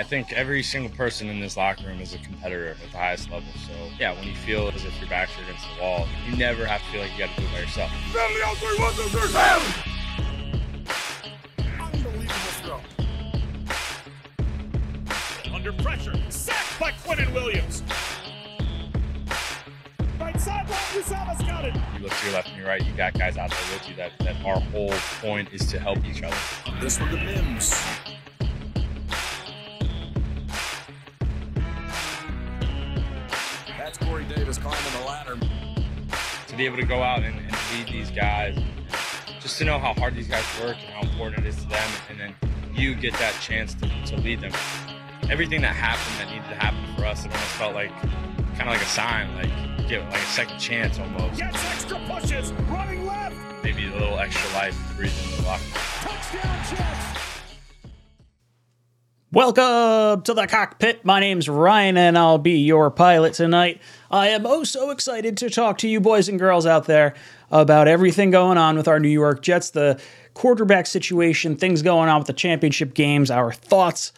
I think every single person in this locker room is a competitor at the highest level. So, yeah, when you feel as if your backs are against the wall, you never have to feel like you got to do it by yourself. Unbelievable throw. Under pressure. Sacked by Quinnen Williams. Right sideline, Uzomah's got it. You look to your left and your right, you got guys out there with you that, that our whole point is to help each other. This one to Mims. Be able to go out and, and lead these guys, just to know how hard these guys work and how important it is to them, and then you get that chance to, to lead them. Everything that happened that needed to happen for us, it almost felt like kind of like a sign, like get like a second chance almost, Gets extra pushes. Running left. maybe a little extra life breathing in the locker. Touchdown Jets. Welcome to the cockpit. My name's Ryan, and I'll be your pilot tonight. I am oh so excited to talk to you, boys and girls out there, about everything going on with our New York Jets, the quarterback situation, things going on with the championship games, our thoughts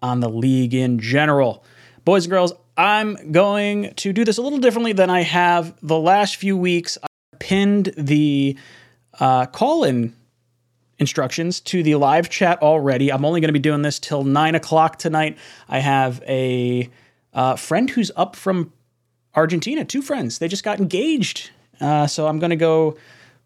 on the league in general. Boys and girls, I'm going to do this a little differently than I have the last few weeks. I pinned the uh, call in instructions to the live chat already. I'm only going to be doing this till nine o'clock tonight. I have a uh, friend who's up from Argentina, two friends. They just got engaged. Uh, so I'm going to go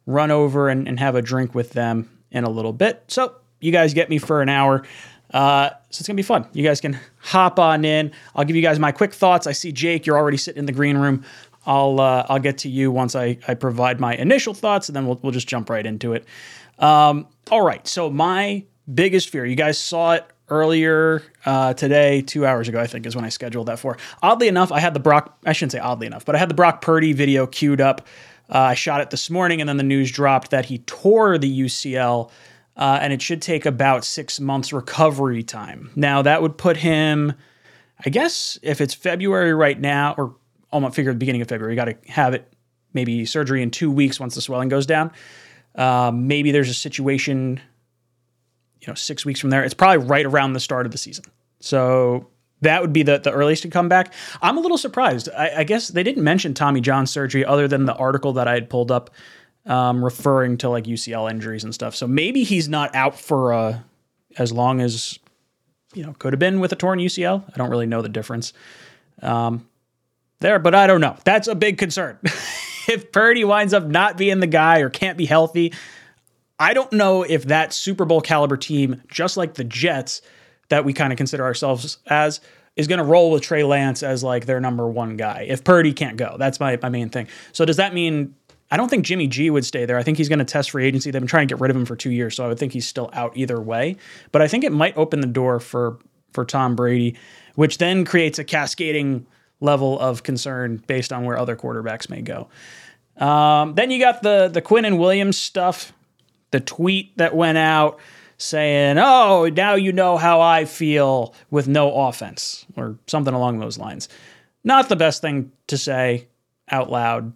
run over and, and have a drink with them in a little bit. So you guys get me for an hour. Uh, so it's gonna be fun. You guys can hop on in. I'll give you guys my quick thoughts. I see Jake, you're already sitting in the green room. I'll uh, I'll get to you once I, I provide my initial thoughts, and then we'll we'll just jump right into it. Um, all right. So my biggest fear, you guys saw it earlier uh, today, two hours ago, I think, is when I scheduled that for. Oddly enough, I had the Brock. I shouldn't say oddly enough, but I had the Brock Purdy video queued up. Uh, I shot it this morning, and then the news dropped that he tore the UCL, uh, and it should take about six months recovery time. Now that would put him, I guess, if it's February right now, or almost figure the beginning of February, you got to have it maybe surgery in two weeks once the swelling goes down. Um, maybe there's a situation, you know, six weeks from there. It's probably right around the start of the season. So that would be the, the earliest to come back. I'm a little surprised. I, I guess they didn't mention Tommy John surgery other than the article that I had pulled up um, referring to like UCL injuries and stuff. So maybe he's not out for uh, as long as, you know, could have been with a torn UCL. I don't really know the difference um, there, but I don't know. That's a big concern. if Purdy winds up not being the guy or can't be healthy, I don't know if that Super Bowl caliber team, just like the Jets that we kind of consider ourselves as, is going to roll with Trey Lance as like their number one guy. If Purdy can't go, that's my, my main thing. So does that mean I don't think Jimmy G would stay there. I think he's going to test free agency. They've been trying to get rid of him for two years, so I would think he's still out either way. But I think it might open the door for for Tom Brady, which then creates a cascading level of concern based on where other quarterbacks may go. Um, then you got the the Quinnen Williams stuff, the tweet that went out saying, "Oh, now you know how I feel with no offense," or something along those lines. Not the best thing to say out loud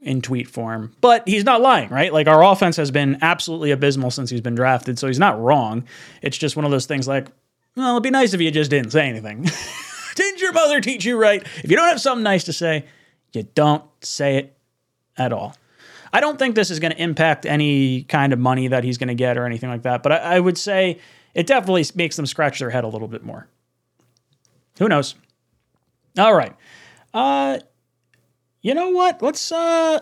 in tweet form, but he's not lying, right? Like our offense has been absolutely abysmal since he's been drafted, so he's not wrong. It's just one of those things like, well, it'd be nice if you just didn't say anything. Didn't your mother teach you right? If you don't have something nice to say, you don't say it at all. I don't think this is going to impact any kind of money that he's going to get or anything like that, but I, I would say it definitely makes them scratch their head a little bit more. Who knows? All right. Uh, you know what? Let's uh,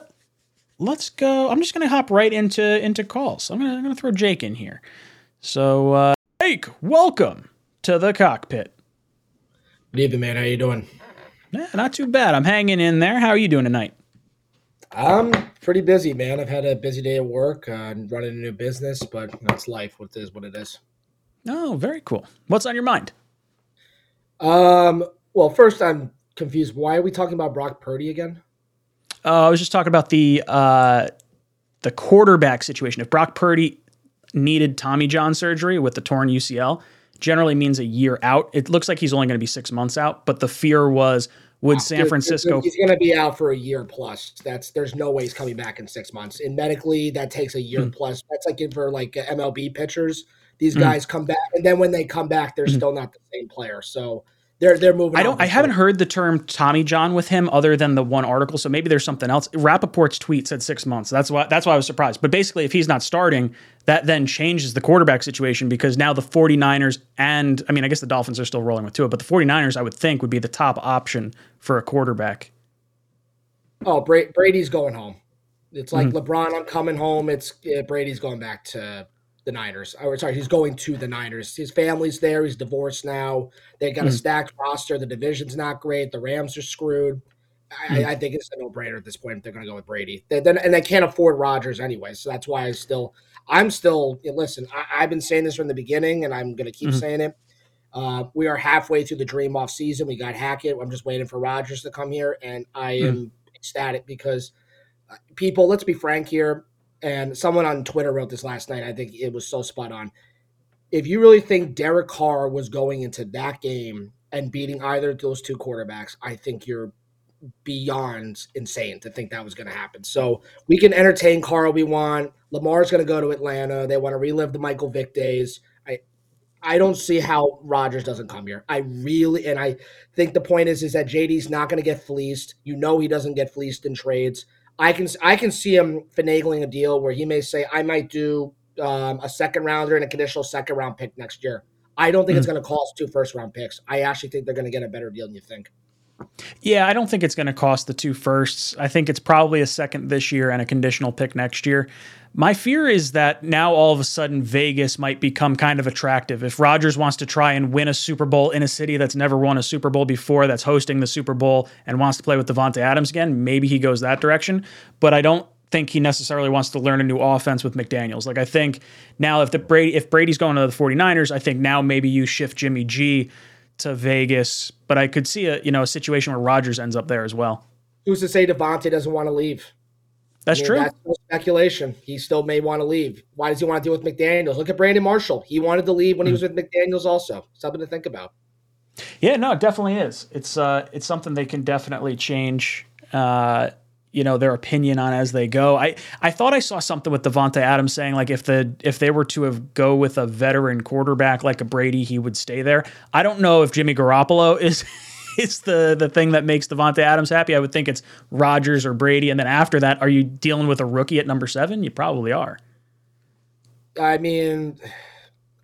let's go. I'm just going to hop right into into calls. I'm to I'm to throw Jake in here. So, uh, Jake, welcome to the cockpit. Good evening, man. How you doing? Yeah, not too bad. I'm hanging in there. How are you doing tonight? I'm pretty busy, man. I've had a busy day at work, uh, running a new business, but that's life. What is what it is. Oh, very cool. What's on your mind? Um. Well, first, I'm confused. Why are we talking about Brock Purdy again? Uh, I was just talking about the uh, the quarterback situation. If Brock Purdy needed Tommy John surgery with the torn UCL, generally means a year out. It looks like he's only going to be six months out, but the fear was would San Francisco? He's going to be out for a year plus. That's there's no way he's coming back in six months. And medically, that takes a year Hmm. plus. That's like for like MLB pitchers. these Mhm. guys come back, and then when they come back, they're Mhm. still not the same player. So they're they're moving. I don't. I haven't heard the term Tommy John with him other than the one article. So maybe there's something else. Rapoport's tweet said six months. That's why. That's why I was surprised. But basically, if he's not starting, that then changes the quarterback situation because now the 49ers and I mean, I guess the Dolphins are still rolling with Tua, but the 49ers, I would think, would be the top option for a quarterback. Oh, Brady's going home. It's like Mm-hmm. LeBron. I'm coming home. It's uh, Brady's going back to the Niners. Or sorry, he's going to the Niners. His family's there. He's divorced now. They got a Mhm. stacked roster. The division's not great. The Rams are screwed. I, Mhm. I think it's a no brainer at this point. if They're going to go with Brady. They, then and they can't afford Rodgers anyway. So that's why I still, I'm still. Listen, I, I've been saying this from the beginning, and I'm going to keep Mhm. saying it. Uh, we are halfway through the dream off season. We got Hackett. I'm just waiting for Rodgers to come here, and I Mhm. am ecstatic because uh, people. Let's be frank here. And someone on Twitter wrote this last night. I think it was so spot on. If you really think Derek Carr was going into that game and beating either of those two quarterbacks, I think you're beyond insane to think that was going to happen. So we can entertain Carr all we want. Lamar's going to go to Atlanta. They want to relive the Michael Vick days. I I don't see how Rodgers doesn't come here. I really and I think the point is is that JD's not going to get fleeced. You know he doesn't get fleeced in trades. I can I can see him finagling a deal where he may say I might do um, a second rounder and a conditional second round pick next year. I don't think it's going to cost two first round picks. I actually think they're going to get a better deal than you think. Yeah, I don't think it's going to cost the two firsts. I think it's probably a second this year and a conditional pick next year. My fear is that now all of a sudden Vegas might become kind of attractive. If Rodgers wants to try and win a Super Bowl in a city that's never won a Super Bowl before, that's hosting the Super Bowl and wants to play with Davante Adams again, maybe he goes that direction. But I don't think he necessarily wants to learn a new offense with McDaniels. Like I think now if the Brady if Brady's going to the 49ers, I think now maybe you shift Jimmy G to Vegas, but I could see a you know a situation where Rodgers ends up there as well. Who's to say Davante doesn't want to leave? That's I mean, true. That's no speculation. He still may want to leave. Why does he want to deal with McDaniels? Look at Brandon Marshall. He wanted to leave when he was with McDaniels. Also, something to think about. Yeah, no, it definitely is. It's uh, it's something they can definitely change. Uh, you know their opinion on as they go. I I thought I saw something with Davante Adams saying like if the if they were to have go with a veteran quarterback like a Brady, he would stay there. I don't know if Jimmy Garoppolo is is the the thing that makes Davante Adams happy. I would think it's Rodgers or Brady, and then after that, are you dealing with a rookie at number seven? You probably are. I mean,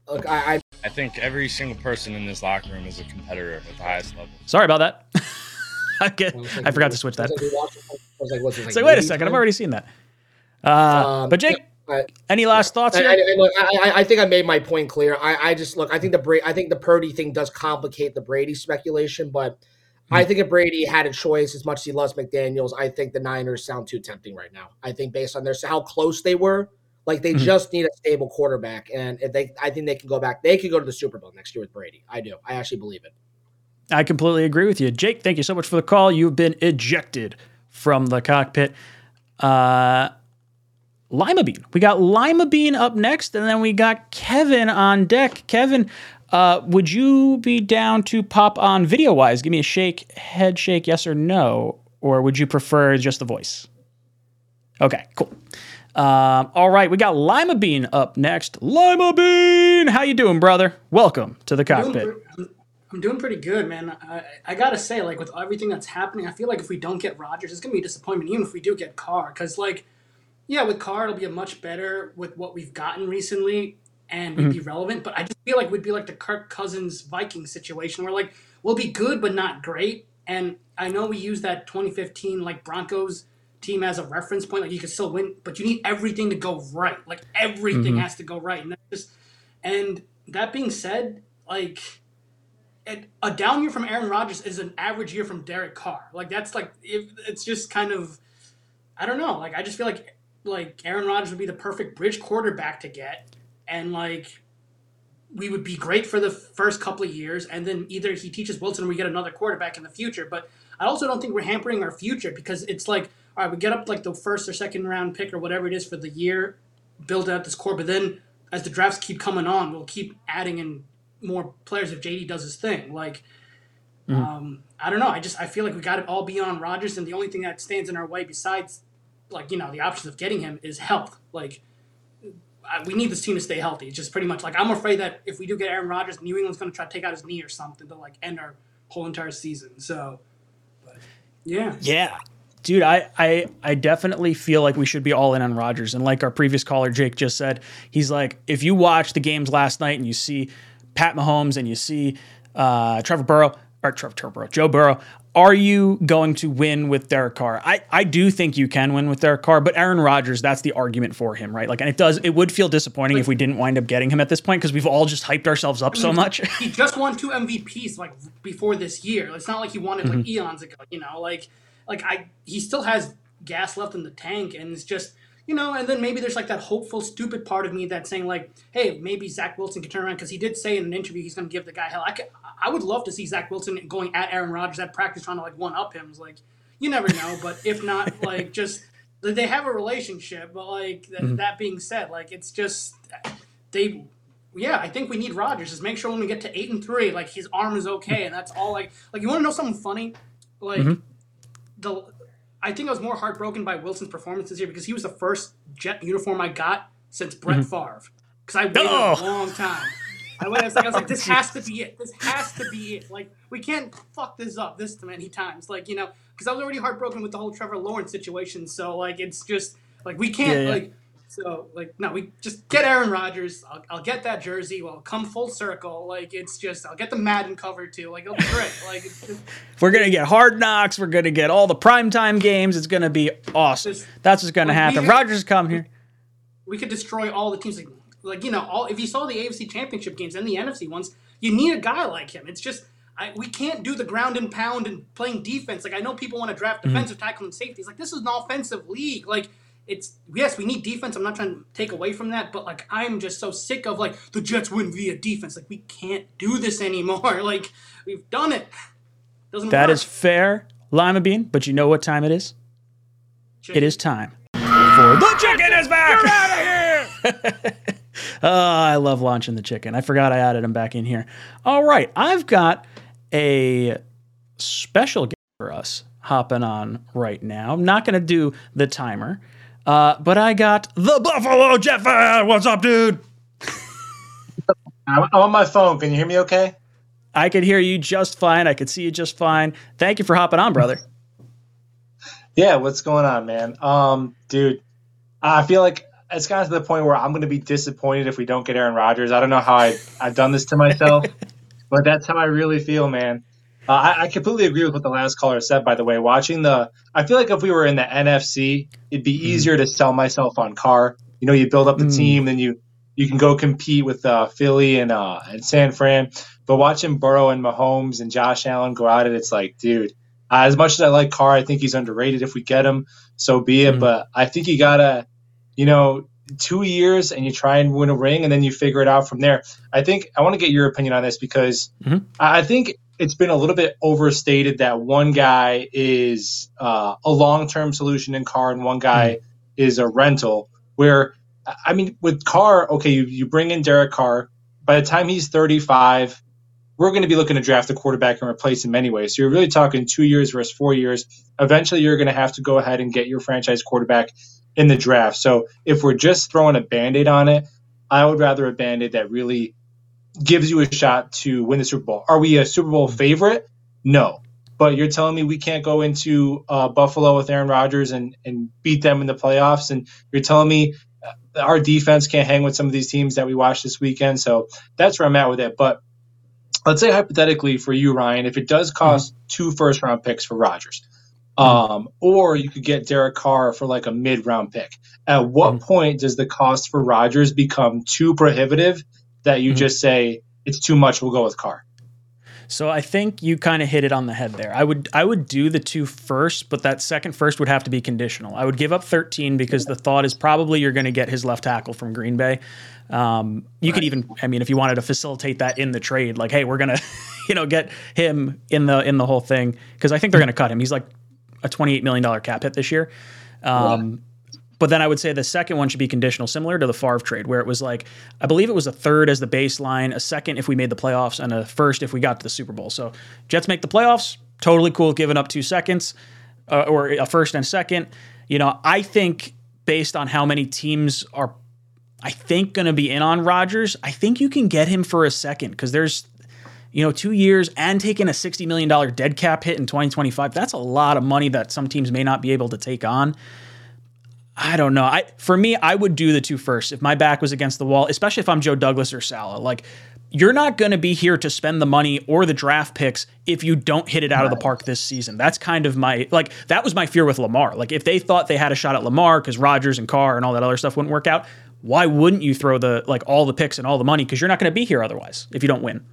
look, I, I I think every single person in this locker room is a competitor at the highest level. Sorry about that. I get. I like, I forgot to switch that. I was like, watching- I was like, what's this, It's like, wait a movie second, I've already seen that. Uh, Um, but Jake, I- any last thoughts I, here? I, I, I, I- I think I made my point clear. I, I just look. I think the Bra- I think the Purdy thing does complicate the Brady speculation, but I Hmm. think if Brady had a choice, as much as he loves McDaniel's, I think the Niners sound too tempting right now. I think based on their how close they were, like they Mhm. just need a stable quarterback, and if they, I think they can go back. They could go to the Super Bowl next year with Brady. I do. I actually believe it. I completely agree with you. Jake, thank you so much for the call. You've been ejected from the cockpit. Uh, Lima Bean. We got Lima Bean up next, and then we got Kevin on deck. Kevin, uh, would you be down to pop on video wise? Give me a shake, head shake, yes or no, or would you prefer just the voice? Okay, cool. Um, all right, we got Lima Bean up next. Lima Bean, how you doing, brother? Welcome to the doing cockpit. I'm, I'm doing pretty good, man. I, I gotta say, like with everything that's happening, I feel like if we don't get Rodgers, it's gonna be a disappointment. Even if we do get Carr, because like, yeah, with Carr, it'll be a much better with what we've gotten recently, and we'd be mm-hmm. relevant. But I just feel like we'd be like the Kirk Cousins Viking situation, where like we'll be good but not great. And I know we use that 2015 like Broncos team as a reference point. Like you can still win, but you need everything to go right. Like everything mm-hmm. has to go right, and that's just. And that being said, like it, a down year from Aaron Rodgers is an average year from Derek Carr. Like that's like if it's just kind of I don't know. Like I just feel like like Aaron Rodgers would be the perfect bridge quarterback to get, and like we would be great for the first couple of years, and then either he teaches Wilson or we get another quarterback in the future. But I also don't think we're hampering our future because it's like all right, we get up like the first or second round pick or whatever it is for the year, build out this core, but then as the drafts keep coming on, we'll keep adding in more players if JD does his thing. Like, um, I don't know. I just I feel like we got it all beyond Rodgers, and the only thing that stands in our way besides, like you know, the options of getting him is health. Like, I, we need this team to stay healthy. It's just pretty much like I'm afraid that if we do get Aaron Rodgers, New England's going to try to take out his knee or something to like end our whole entire season. So, but, yeah, Yeah. Dude, I, I I definitely feel like we should be all in on Rodgers. And like our previous caller, Jake, just said, he's like, if you watch the games last night and you see Pat Mahomes and you see uh, Trevor Burrow, or Trevor, Trevor Burrow, Joe Burrow, are you going to win with Derek Carr? I, I do think you can win with Derek Carr, but Aaron Rodgers, that's the argument for him, right? Like, and it does, it would feel disappointing if we didn't wind up getting him at this point because we've all just hyped ourselves up so much. he just won two MVPs like before this year. It's not like he won it like mm-hmm. eons ago. You know, like like I he still has gas left in the tank, and it's just you know. And then maybe there's like that hopeful, stupid part of me that's saying like, hey, maybe Zach Wilson can turn around because he did say in an interview he's going to give the guy hell. I could, I would love to see Zach Wilson going at Aaron Rodgers at practice trying to like one up him. It's like you never know, but if not, like just they have a relationship. But like th- mm-hmm. that being said, like it's just they yeah, I think we need Rodgers. Just make sure when we get to eight and three, like his arm is okay, and that's all. Like, like you want to know something funny? Like mm-hmm. the, I think I was more heartbroken by Wilson's performance this year because he was the first Jet uniform I got since Brett mm-hmm. Favre. Because I waited Oh. a long time. I waited. I was like, I was like, this has to be it. This has to be it. Like, we can't fuck this up this many times. Like, you know, because I was already heartbroken with the whole Trevor Lawrence situation. So, like, it's just like we can't Yeah, yeah. like. So like no, we just get Aaron Rodgers. I'll, I'll get that jersey. We'll come full circle. Like it's just I'll get the Madden cover too. Like it'll be great. Like it's just We're gonna get hard knocks. We're gonna get all the primetime games. It's gonna be awesome. Just- That's what's gonna happen. Rodgers come here. we could destroy all the teams. Like like you know all if you saw the AFC Championship games and the NFC ones, you need a guy like him. It's just. I, we can't do the ground and pound and playing defense. Like I know people want to draft mm-hmm. defensive tackle and safeties. Like this is an offensive league. Like it's yes, we need defense. I'm not trying to take away from that, but like I'm just so sick of like the Jets win via defense. Like we can't do this anymore. Like we've done it. Doesn't That work. is fair, Lima Bean. But you know what time it is? It is time for the chicken is back. Get out of here! oh, I love launching the chicken. I forgot I added him back in here. All right, I've got a special guest for us hopping on right now. I'm not going to do the timer, uh, but I got the Buffalo Jet fan. What's up, dude? I'm on my phone. Can you hear me okay? I could hear you just fine. I could see you just fine. Thank you for hopping on, brother. Yeah, what's going on, man? Um, dude, I feel like it's gotten to the point where I'm going to be disappointed if we don't get Aaron Rodgers. I don't know how I, I've done this to myself, but that's how I really feel, man. Uh, I, I completely agree with what the last caller said, by the way. Watching the, I feel like if we were in the NFC, it'd be easier to sell myself on Carr. You know, you build up the Mm. team, then you you can go compete with uh, Philly and uh, and San Fran. But watching Burrow and Mahomes and Josh Allen go at it, it's like, dude, uh, as much as I like Carr, I think he's underrated. If we get him, so be it. Mhm. But I think you gotta, you know, two years and you try and win a ring, and then you figure it out from there. I think I want to get your opinion on this because Mhm. I think it's been a little bit overstated that one guy is uh, a long-term solution in Carr and one guy is a rental. Where I mean, with Carr, okay, you, you bring in Derek Carr. By the time he's 35, we're going to be looking to draft a quarterback and replace him anyway. So you're really talking two years versus four years. Eventually, you're going to have to go ahead and get your franchise quarterback in the draft. So if we're just throwing a band aid on it, I would rather a band aid that really gives you a shot to win the Super Bowl. Are we a Super Bowl favorite? No. But you're telling me we can't go into uh, Buffalo with Aaron Rodgers and, and beat them in the playoffs. And you're telling me uh, our defense can't hang with some of these teams that we watched this weekend. So that's where I'm at with it. But let's say hypothetically for you, Ryan, if it does cost two first round picks for Rodgers, um, or you could get Derek Carr for like a mid round pick. At what Mhm. point does the cost for Rodgers become too prohibitive that you Mhm. just say it's too much? We'll go with Carr. So I think you kind of hit it on the head there. I would I would do the two first, but that second first would have to be conditional. I would give up 13 because the thought is probably you're going to get his left tackle from Green Bay. Um, you could even, I mean, if you wanted to facilitate that in the trade, like, hey, we're gonna, you know, get him in the in the whole thing because I think they're going to cut him. He's like a 28 million dollar cap hit this year. Um, But then I would say the second one should be conditional, similar to the Favre trade, where it was like, I believe it was a third as the baseline, a second if we made the playoffs, and a first if we got to the Super Bowl. So Jets make the playoffs, totally cool giving up two seconds uh, or a first and second. You know, I think based on how many teams are I think going to be in on Rodgers. I think you can get him for a second because there's, you know, two years and taking a $60 million dead cap hit in 2025. That's a lot of money that some teams may not be able to take on. I don't know. I for me, I would do the two first if my back was against the wall, especially if I'm Joe Douglas or Saleh. Like you're not going to be here to spend the money or the draft picks if you don't hit it out of the park this season. That's kind of my like that was my fear with Lamar. Like if they thought they had a shot at Lamar because Rodgers and Carr and all that other stuff wouldn't work out, why wouldn't you throw the like all the picks and all the money because you're not going to be here otherwise if you don't win.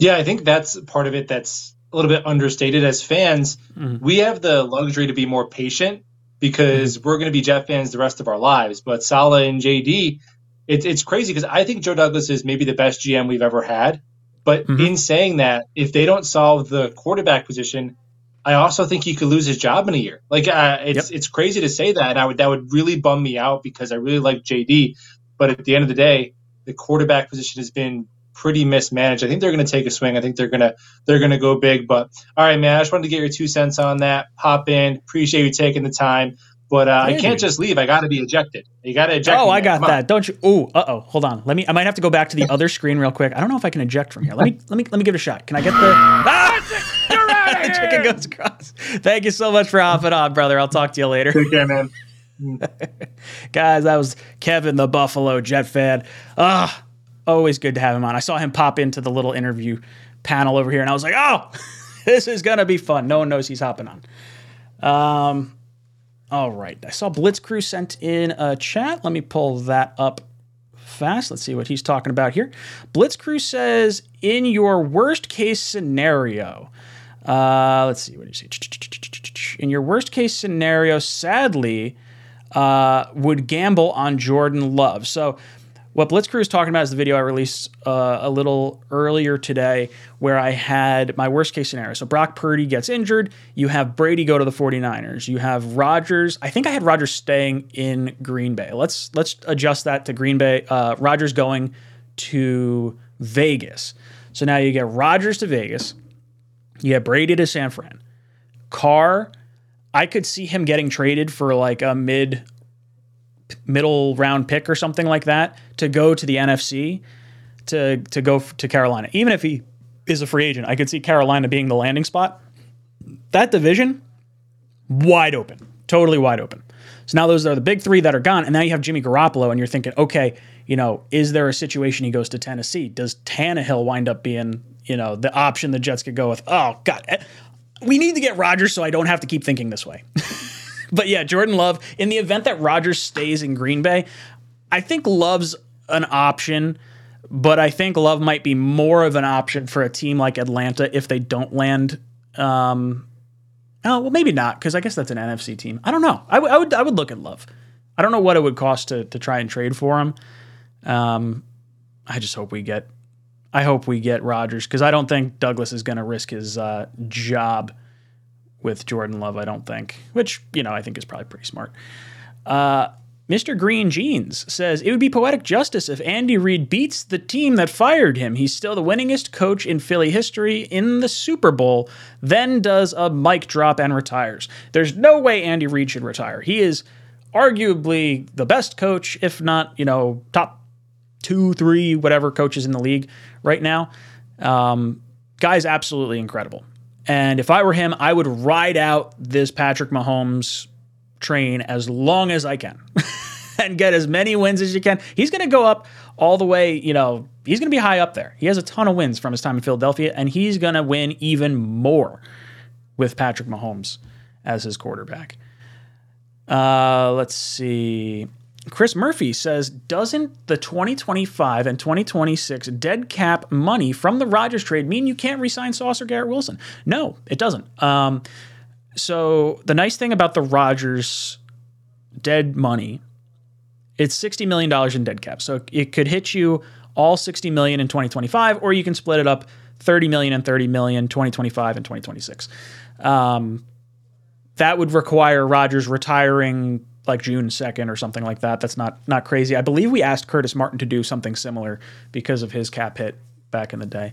Yeah, I think that's part of it that's a little bit understated as fans. Mm-hmm. We have the luxury to be more patient because Mm-hmm. we're going to be Jet fans the rest of our lives. But Saleh and JD, it's it's crazy because I think Joe Douglas is maybe the best GM we've ever had. But Mhm. in saying that, if they don't solve the quarterback position, I also think he could lose his job in a year. Like uh, it's it's crazy to say that. And I would that would really bum me out because I really like JD. But at the end of the day, the quarterback position has been pretty mismanaged. I think they're going to take a swing. I think they're going to they're going to go big. But all right, man, I just wanted to get your two cents on that. Pop in. Appreciate you taking the time. But uh, I can't just leave. I got to be ejected. You got to eject. Oh, me, I got Come on. that. Don't you? Oh, uh oh. Hold on. Let me. I might have to go back to the other screen real quick. I don't know if I can eject from here. Let me. Let me. Let me give it a shot. Can I get the? Ah! Chicken goes across. Thank you so much for hopping on, brother. I'll talk to you later. Take care, man. Guys, that was Kevin, the Buffalo Jet fan. Ah, always good to have him on. I saw him pop into the little interview panel over here, and I was like, oh, this is gonna be fun. No one knows he's hopping on. Um, all right. I saw Blitz Crew sent in a chat. Let me pull that up fast. Let's see what he's talking about here. Blitz Crew says, in your worst case scenario, uh, let's see what you. In your worst case scenario, sadly, uh, would gamble on Jordan Love. So, what Blitzcrew is talking about is the video I released uh, a little earlier today, where I had my worst case scenario. So Brock Purdy gets injured. You have Brady go to the 49ers. You have Rodgers. I think I had Rodgers staying in Green Bay. Let's let's adjust that to Green Bay. Uh, Rodgers going to Vegas. So now you get Rodgers to Vegas. You get Brady to San Fran. Carr, I could see him getting traded for like a mid middle round pick or something like that to go to the NFC to to go to Carolina. Even if he is a free agent, I could see Carolina being the landing spot. That division wide open, totally wide open. So now those are the big three that are gone, and now you have Jimmy Garoppolo, and you're thinking, okay, you know, is there a situation he goes to Tennessee? Does Tannehill wind up being, you know, the option the Jets could go with? Oh God, eh, we need to get Rodgers, so I don't have to keep thinking this way. But yeah, Jordan Love, in the event that Rodgers stays in Green Bay, I think Love's an option, but I think Love might be more of an option for a team like Atlanta if they don't land. Um, oh, well, maybe not, because I guess that's an NFC team. I don't know. I, w- I would I would look at Love. I don't know what it would cost to, to try and trade for him. Um, I just hope we get. I hope we get Rodgers because I don't think Douglas is going to risk his uh, job with Jordan Love, I don't think, which, you know, I think is probably pretty smart. Uh, Mr. Green Jeans says it would be poetic justice if Andy Reid beats the team that fired him. He's still the winningest coach in Philly history in the Super Bowl, then does a mic drop and retires. There's no way Andy Reid should retire. He is arguably the best coach, if not, you know, top two, three, whatever coaches in the league right now. Um, guy's absolutely incredible. And if I were him, I would ride out this Patrick Mahomes train as long as I can and get as many wins as you can. He's going to go up all the way, you know, he's going to be high up there. He has a ton of wins from his time in Philadelphia, and he's going to win even more with Patrick Mahomes as his quarterback. Uh, let's see. Chris Murphy says, doesn't the 2025 and 2026 dead cap money from the Rodgers trade mean you can't re-sign Sauce or Garrett Wilson? No, it doesn't. Um, so the nice thing about the Rodgers dead money, it's $60 million in dead cap. So it could hit you all 60 million in 2025, or you can split it up 30 million and 30 million, 2025 and 2026. Um, that would require Rodgers retiring like June 2nd or something like that. That's not not crazy. I believe we asked Curtis Martin to do something similar because of his cap hit back in the day.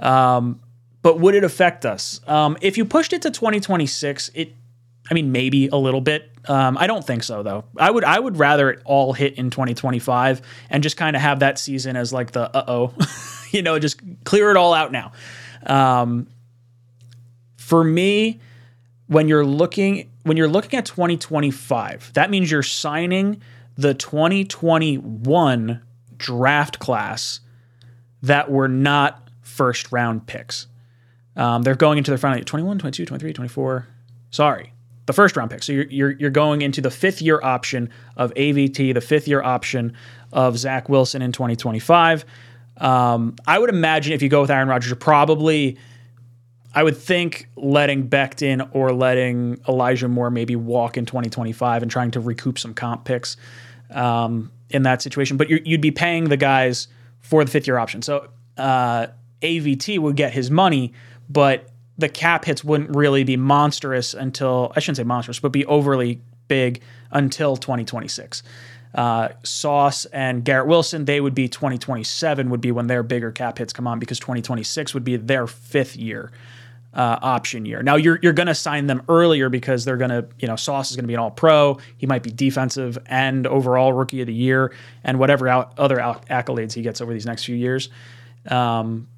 Um, but would it affect us? Um, if you pushed it to 2026, it I mean, maybe a little bit. Um, I don't think so though. I would I would rather it all hit in 2025 and just kind of have that season as like the uh oh, you know, just clear it all out now. Um, for me, when you're looking when you're looking at 2025, that means you're signing the 2021 draft class that were not first round picks. Um, they're going into their final 21, 22, 23, 24. Sorry, the first round pick. So you're, you're, you're going into the fifth year option of AVT, the fifth year option of Zach Wilson in 2025. Um, I would imagine if you go with Aaron Rodgers, you're probably, I would think letting Becton or letting Elijah Moore maybe walk in 2025 and trying to recoup some comp picks um, in that situation. But you would be paying the guys for the fifth year option. So uh, AVT would get his money, but the cap hits wouldn't really be monstrous until I shouldn't say monstrous, but be overly big until 2026. Uh, Sauce and Garrett Wilson, they would be 2027 would be when their bigger cap hits come on because 2026 would be their fifth year uh, option year. Now you're you're going to sign them earlier because they're going to you know Sauce is going to be an All Pro. He might be defensive and overall Rookie of the Year and whatever out, other accolades he gets over these next few years. Um,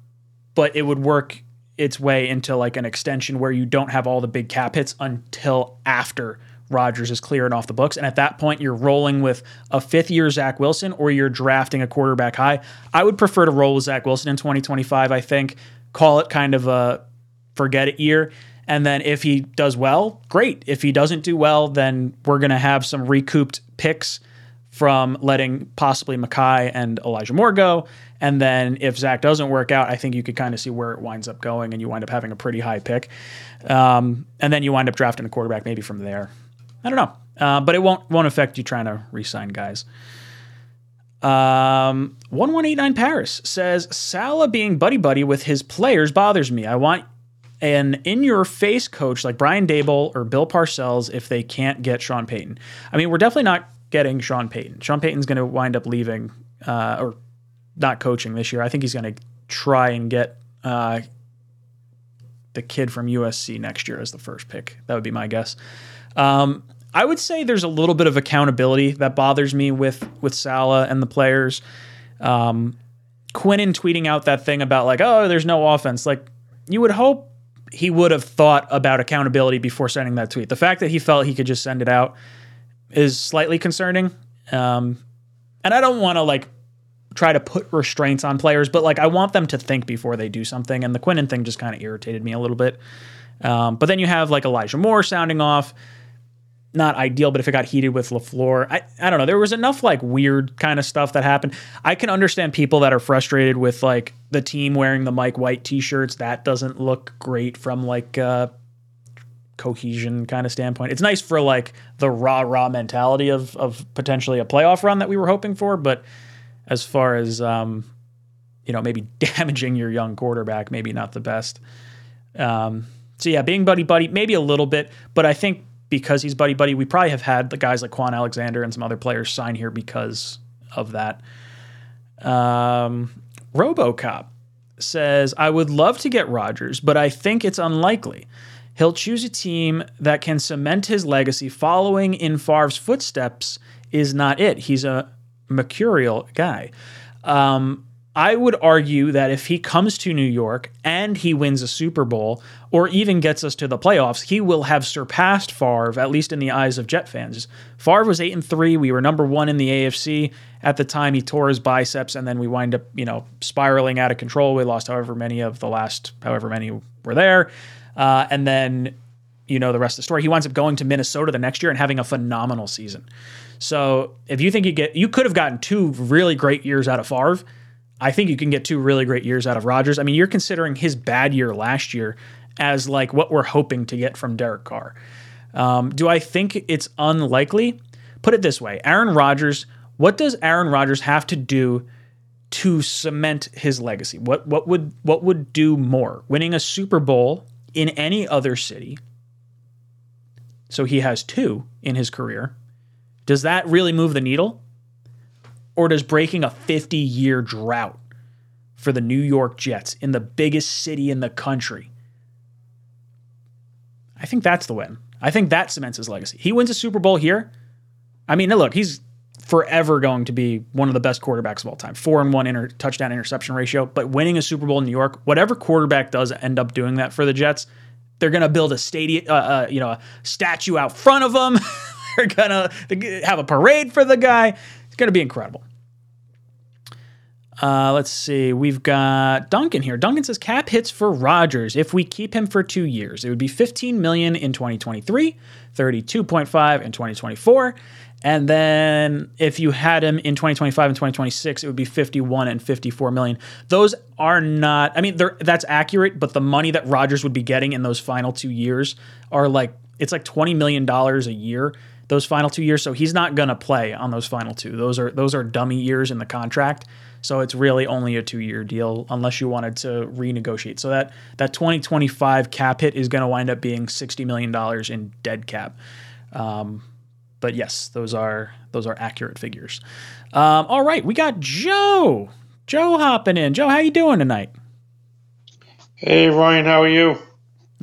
but it would work its way into like an extension where you don't have all the big cap hits until after Rodgers is clearing off the books. And at that point, you're rolling with a fifth year Zach Wilson or you're drafting a quarterback high. I would prefer to roll with Zach Wilson in 2025, I think. Call it kind of a forget it year. And then if he does well, great. If he doesn't do well, then we're going to have some recouped picks from letting possibly Mekhi and Elijah Moore go. And then if Zach doesn't work out, I think you could kind of see where it winds up going, and you wind up having a pretty high pick. Um, and then you wind up drafting a quarterback maybe from there. I don't know, uh, but it won't won't affect you trying to re-sign guys. Um, one one eight nine Paris says Saleh being buddy buddy with his players bothers me. I want an in your face coach like Brian Daboll or Bill Parcells if they can't get Sean Payton. I mean, we're definitely not getting Sean Payton. Sean Payton's going to wind up leaving uh, or not coaching this year. I think he's going to try and get uh, the kid from USC next year as the first pick. That would be my guess. Um, I would say there's a little bit of accountability that bothers me with with Saleh and the players. Um, Quinnen tweeting out that thing about like, oh, there's no offense. Like, you would hope he would have thought about accountability before sending that tweet. The fact that he felt he could just send it out is slightly concerning. Um, and I don't want to like try to put restraints on players, but like I want them to think before they do something. And the Quinnen thing just kind of irritated me a little bit. Um, but then you have like Elijah Moore sounding off. Not ideal, but if it got heated with LaFleur, I, I don't know. There was enough like weird kind of stuff that happened. I can understand people that are frustrated with like the team wearing the Mike White t-shirts. That doesn't look great from like uh cohesion kind of standpoint. It's nice for like the rah rah mentality of of potentially a playoff run that we were hoping for, but as far as um, you know, maybe damaging your young quarterback, maybe not the best. Um, so yeah, being buddy buddy, maybe a little bit, but I think because he's buddy buddy, we probably have had the guys like Kwon Alexander and some other players sign here because of that. Um, RoboCop says, I would love to get Rodgers, but I think it's unlikely. He'll choose a team that can cement his legacy. Following in Favre's footsteps is not it. He's a mercurial guy. Um, I would argue that if he comes to New York and he wins a Super Bowl or even gets us to the playoffs, he will have surpassed Favre, at least in the eyes of Jet fans. Favre was eight and three. We were number one in the AFC at the time. He tore his biceps, and then we wind up, you know, spiraling out of control. We lost however many of the last, however many were there, uh, and then, you know, the rest of the story. He winds up going to Minnesota the next year and having a phenomenal season. So if you think you get, you could have gotten two really great years out of Favre. I think you can get two really great years out of Rodgers. I mean, you're considering his bad year last year as like what we're hoping to get from Derek Carr. Um, do I think it's unlikely? Put it this way Aaron Rodgers, what does Aaron Rodgers have to do to cement his legacy? What, what, would, what would do more? Winning a Super Bowl in any other city. So he has two in his career. Does that really move the needle? Or does breaking a 50 year drought for the New York Jets in the biggest city in the country? I think that's the win. I think that cements his legacy. He wins a Super Bowl here. I mean, look, he's forever going to be one of the best quarterbacks of all time. Four and one inter- touchdown interception ratio. But winning a Super Bowl in New York, whatever quarterback does end up doing that for the Jets, they're going to build a stadium, uh, uh, you know, a statue out front of him. they're going to have a parade for the guy. It's going to be incredible. Uh, let's see. We've got Duncan here. Duncan says cap hits for Rodgers. if we keep him for two years. It would be 15 million in 2023, 32.5 in 2024, and then if you had him in 2025 and 2026, it would be 51 and 54 million. Those are not. I mean, that's accurate, but the money that Rodgers would be getting in those final two years are like it's like 20 million dollars a year those final two years. So he's not gonna play on those final two. Those are those are dummy years in the contract. So it's really only a two year deal unless you wanted to renegotiate. So that that 2025 cap hit is going to wind up being 60 million dollars in dead cap. Um, but yes, those are those are accurate figures. Um, all right, we got Joe. Joe hopping in. Joe, how you doing tonight? Hey Ryan, how are you?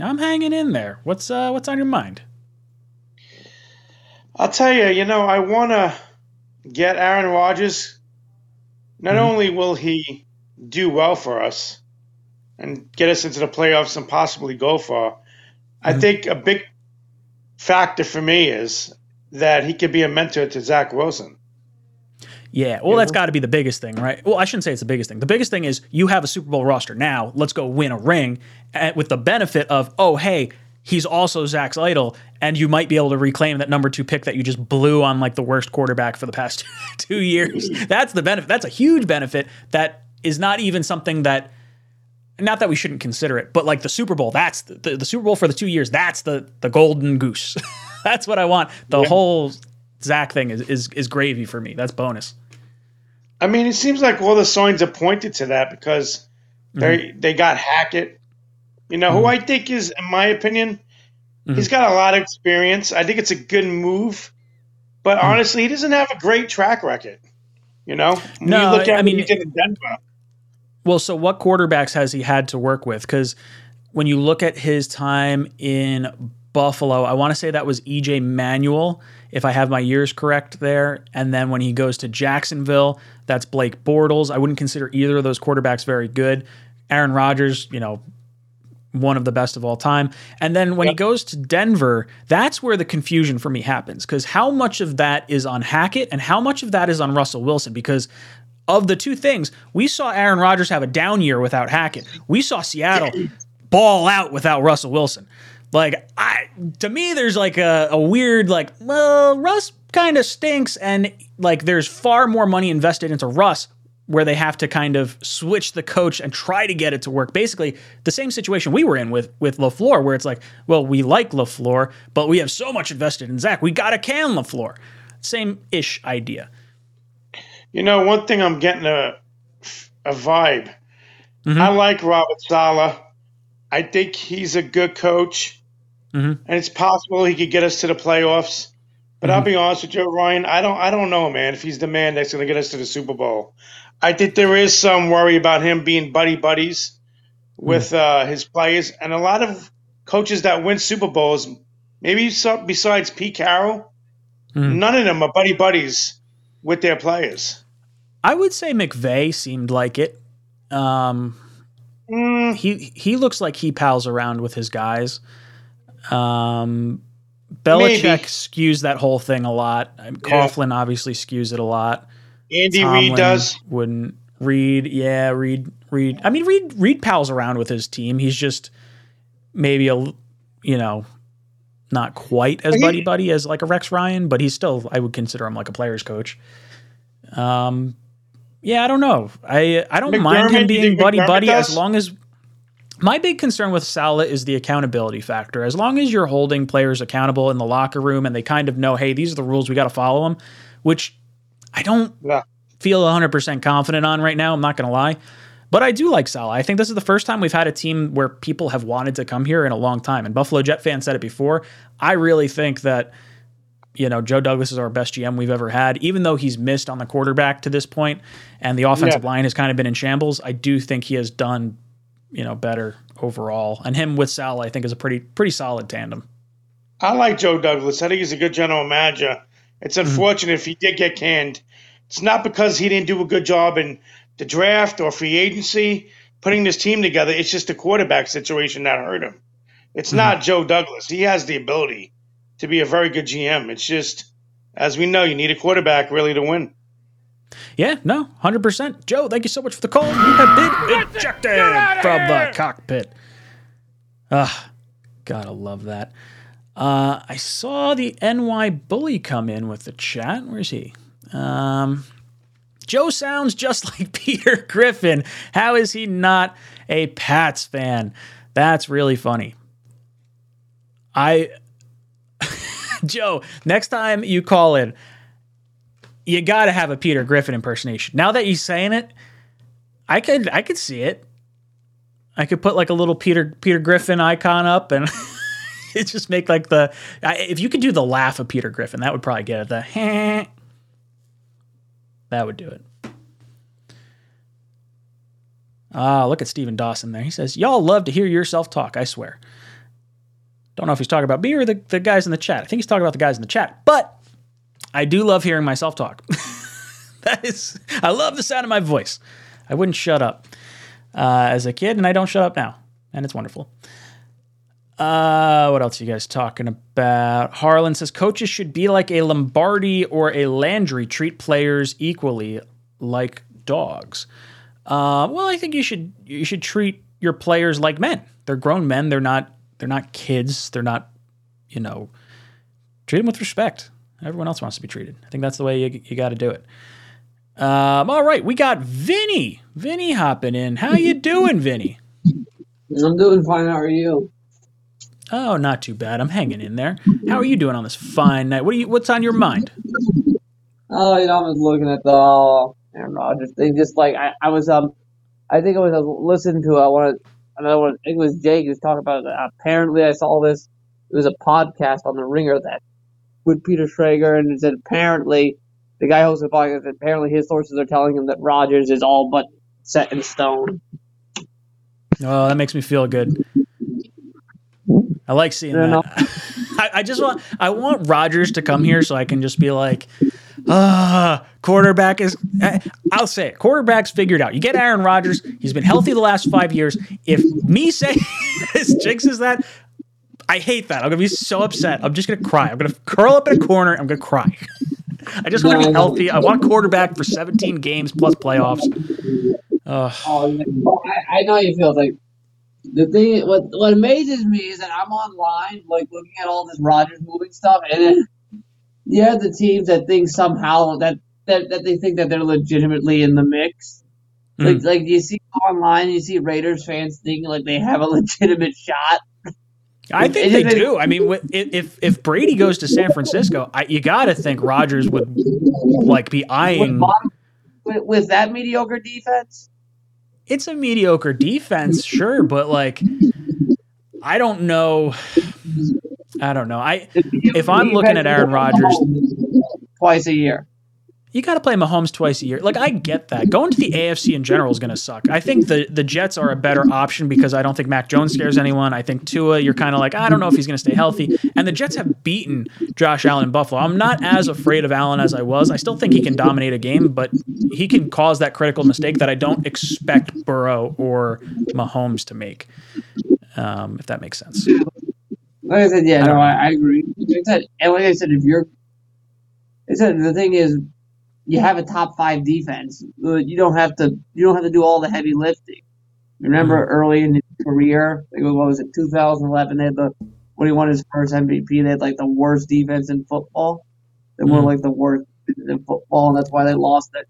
I'm hanging in there. What's uh, what's on your mind? I'll tell you. You know, I want to get Aaron Rodgers not mm-hmm. only will he do well for us and get us into the playoffs and possibly go far, mm-hmm. I think a big factor for me is that he could be a mentor to Zach Wilson. Yeah, well, that's got to be the biggest thing, right? Well, I shouldn't say it's the biggest thing. The biggest thing is you have a Super Bowl roster now. Let's go win a ring with the benefit of, oh, hey, he's also Zach's idol, and you might be able to reclaim that number two pick that you just blew on like the worst quarterback for the past two years. That's the benefit. That's a huge benefit that is not even something that not that we shouldn't consider it, but like the Super Bowl, that's the, the, the Super Bowl for the two years, that's the the golden goose. that's what I want. The yeah. whole Zach thing is, is is gravy for me. That's bonus. I mean, it seems like all the signs are pointed to that because they mm-hmm. they got Hackett, you know, mm-hmm. who I think is, in my opinion, mm-hmm. he's got a lot of experience. I think it's a good move, but mm-hmm. honestly, he doesn't have a great track record. You know, when no, you look at I mean, he did in Denver. Well, so what quarterbacks has he had to work with? Because when you look at his time in Buffalo, I want to say that was EJ Manuel, if I have my years correct there. And then when he goes to Jacksonville, that's Blake Bortles. I wouldn't consider either of those quarterbacks very good. Aaron Rodgers, you know, one of the best of all time. And then when yep. he goes to Denver, that's where the confusion for me happens because how much of that is on Hackett and how much of that is on Russell Wilson? Because of the two things, we saw Aaron Rodgers have a down year without Hackett. We saw Seattle ball out without Russell Wilson. Like I to me there's like a, a weird like, well, Russ kind of stinks and like there's far more money invested into Russ where they have to kind of switch the coach and try to get it to work. Basically, the same situation we were in with with LaFleur, where it's like, well, we like LaFleur, but we have so much invested in Zach, we got to can LaFleur. Same ish idea. You know, one thing I'm getting a a vibe. Mm-hmm. I like Robert Saleh. I think he's a good coach, mm-hmm. and it's possible he could get us to the playoffs. But mm-hmm. I'll be honest with you, Ryan. I don't. I don't know, man. If he's the man that's going to get us to the Super Bowl, I think there is some worry about him being buddy buddies with mm. uh, his players, and a lot of coaches that win Super Bowls, maybe besides Pete Carroll, mm. none of them are buddy buddies with their players. I would say McVay seemed like it. Um, mm. He he looks like he pals around with his guys. Um, Belichick maybe. skews that whole thing a lot. Coughlin yeah. obviously skews it a lot. Andy Reid does. Wouldn't Reid? Yeah, Reid. Reid. I mean, Reid. Reid pals around with his team. He's just maybe a you know not quite as buddy buddy as like a Rex Ryan, but he's still I would consider him like a player's coach. Um, yeah, I don't know. I I don't McDermott, mind him being buddy buddy does? as long as my big concern with Saleh is the accountability factor. As long as you're holding players accountable in the locker room and they kind of know, hey, these are the rules, we got to follow them, which I don't yeah. feel 100% confident on right now. I'm not going to lie. But I do like Saleh. I think this is the first time we've had a team where people have wanted to come here in a long time. And Buffalo Jet fans said it before. I really think that, you know, Joe Douglas is our best GM we've ever had. Even though he's missed on the quarterback to this point and the offensive yeah. line has kind of been in shambles, I do think he has done, you know, better overall. And him with Saleh, I think, is a pretty pretty solid tandem. I like Joe Douglas. I think he's a good general manager. It's Mm-hmm. unfortunate if he did get canned. It's not because he didn't do a good job in the draft or free agency putting this team together. It's just the quarterback situation that hurt him. It's Mm-hmm. not Joe Douglas. He has the ability to be a very good GM. It's just, as we know, you need a quarterback really to win. Yeah, no, hundred percent. Joe, thank you so much for the call. You have been ejected from the cockpit. Ah, gotta love that. Uh, I saw the NY bully come in with the chat. Where's he? Um, Joe sounds just like Peter Griffin. How is he not a Pats fan? That's really funny. I, Joe, next time you call in, you got to have a Peter Griffin impersonation. Now that he's saying it, I could I could see it. I could put like a little Peter Peter Griffin icon up and just make like the if you could do the laugh of Peter Griffin, that would probably get it. The that would do it. Ah, look at Stephen Dawson there. He says, Y'all love to hear yourself talk, I swear. Don't know if he's talking about me or the, the guys in the chat. I think he's talking about the guys in the chat. But I do love hearing myself talk. that is, I love the sound of my voice. I wouldn't shut up uh, as a kid, and I don't shut up now, and it's wonderful. Uh, what else are you guys talking about? Harlan says coaches should be like a Lombardi or a Landry, treat players equally like dogs. Uh, well, I think you should you should treat your players like men. They're grown men. They're not they're not kids. They're not you know treat them with respect. Everyone else wants to be treated. I think that's the way you, you got to do it. Um, all right, we got Vinny. Vinny hopping in. How you doing, Vinny? I'm doing fine. How are you? Oh, not too bad. I'm hanging in there. How are you doing on this fine night? What are you? What's on your mind? Oh, you know, I'm just looking at the uh, Aaron Rodgers thing. Just like I, I was, um, I think I was uh, listening to uh, one of another one. I think it was Jake who was talking about. It. Apparently, I saw this. It was a podcast on the Ringer that with Peter Schrager, and it said apparently the guy hosting the podcast. Apparently, his sources are telling him that Rodgers is all but set in stone. Oh, that makes me feel good. I like seeing Fair that. I, I just want I want Rodgers to come here so I can just be like, ah, quarterback is. I- I'll say it. Quarterback's figured out. You get Aaron Rodgers. He's been healthy the last five years. If me say this jinxes that, I hate that. I'm gonna be so upset. I'm just gonna cry. I'm gonna curl up in a corner. I'm gonna cry. I just want to be healthy. I want a quarterback for 17 games plus playoffs. Ugh. Oh. I, I know you feel. Like the thing, what what amazes me is that I'm online, like looking at all this Rodgers moving stuff, and then you have the teams that think somehow that that, that they think that they're legitimately in the mix. Hmm. Like like you see online, you see Raiders fans thinking like they have a legitimate shot. I think they do. I mean, if if Brady goes to San Francisco, I, you got to think Rodgers would like be eyeing. with, with that mediocre defense, It's a mediocre defense, sure, but like, I don't know. I don't know. I if I'm looking at Aaron Rodgers, twice a year. You got to play Mahomes twice a year. Like I get that. Going to the AFC in general is going to suck. I think the the Jets are a better option because I don't think Mac Jones scares anyone. I think Tua, you're kind of like I don't know if he's going to stay healthy. And the Jets have beaten Josh Allen in Buffalo. I'm not as afraid of Allen as I was. I still think he can dominate a game, but he can cause that critical mistake that I don't expect Burrow or Mahomes to make. Um, if that makes sense. Like I said, yeah, I no. I, I agree. Like I said, and like I said, if you're, I said the thing is, you have a top five defense. Uh, You don't have to. You don't have to do all the heavy lifting. Remember Mm-hmm. early in his career, like what was it, 2011? They had the when he won his first MVP. They had like the worst defense in football. They were Mhm. like the worst in football, and that's why they lost the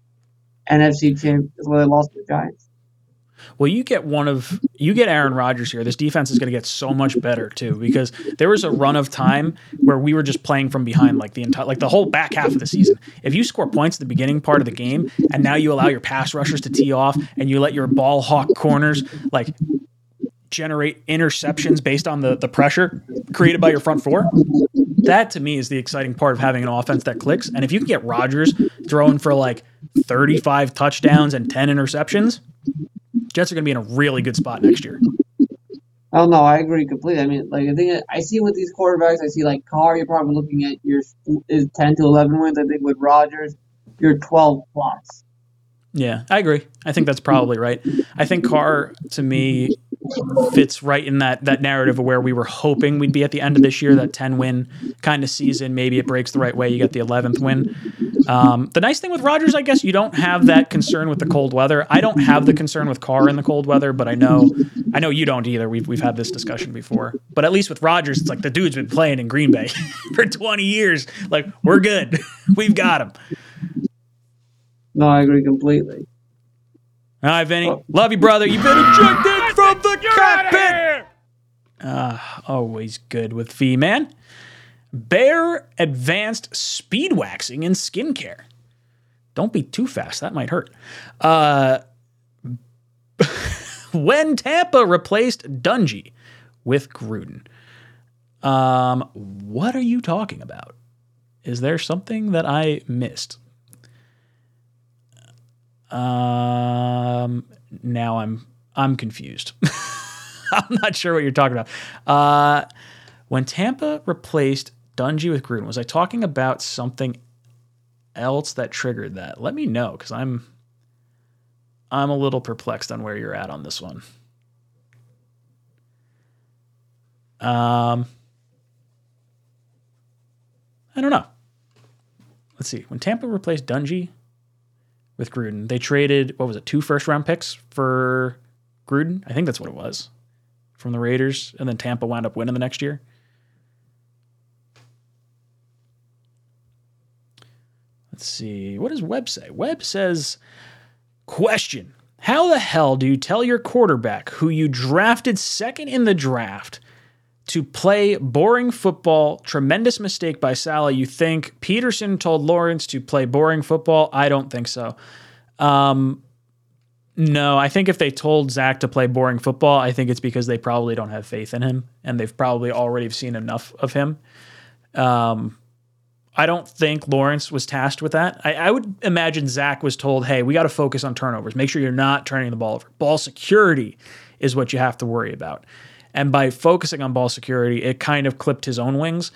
NFC champ. That's why they lost the Giants. Well, you get one of you get Aaron Rodgers here. This defense is going to get so much better too because there was a run of time where we were just playing from behind like the entire like the whole back half of the season. If you score points at the beginning part of the game and now you allow your pass rushers to tee off and you let your ball hawk corners like generate interceptions based on the the pressure created by your front four. That to me is the exciting part of having an offense that clicks. And if you can get Rodgers throwing for like 35 touchdowns and 10 interceptions, Jets are going to be in a really good spot next year. Oh no, I agree completely. I mean, like I think I see with these quarterbacks, I see like Carr, you're probably looking at your is ten to eleven wins. I think with Rodgers, you're twelve plus. Yeah, I agree. I think that's probably right. I think Carr to me fits right in that that narrative of where we were hoping we'd be at the end of this year, that ten win kind of season. Maybe it breaks the right way. You get the eleventh win. Um, the nice thing with Rodgers, I guess, you don't have that concern with the cold weather. I don't have the concern with Carr in the cold weather, but I know I know you don't either. We've we've had this discussion before. But at least with Rodgers, it's like the dude's been playing in Green Bay for twenty years. Like we're good. We've got him. No, I agree completely. All right, Vinny. Love you, brother. You've been ejected from the cockpit. Ah, always good with V man. Bear advanced speed waxing and skincare. Don't be too fast. That might hurt. Uh, when Tampa replaced Dungy with Gruden. Um, what are you talking about? Is there something that I missed? Um, now I'm I'm confused. I'm not sure what you're talking about. Uh, when Tampa replaced Dungy with Gruden, was I talking about something else that triggered that? Let me know because I'm I'm a little perplexed on where you're at on this one. Um, I don't know. Let's see. When Tampa replaced Dungy with Gruden. They traded what was it, two first round picks for Gruden? I think that's what it was from the Raiders, and then Tampa wound up winning the next year. Let's see. What does Webb say? Webb says, question. How the hell do you tell your quarterback who you drafted second in the draft to play boring football. Tremendous mistake by Saleh. You think Pederson told Lawrence to play boring football? I don't think so. Um, no, I think if they told Zach to play boring football, I think it's because they probably don't have faith in him and they've probably already seen enough of him. Um, I don't think Lawrence was tasked with that. I, I would imagine Zach was told, hey, we got to focus on turnovers. Make sure you're not turning the ball over. Ball security is what you have to worry about. And by focusing on ball security, it kind of clipped his own wings.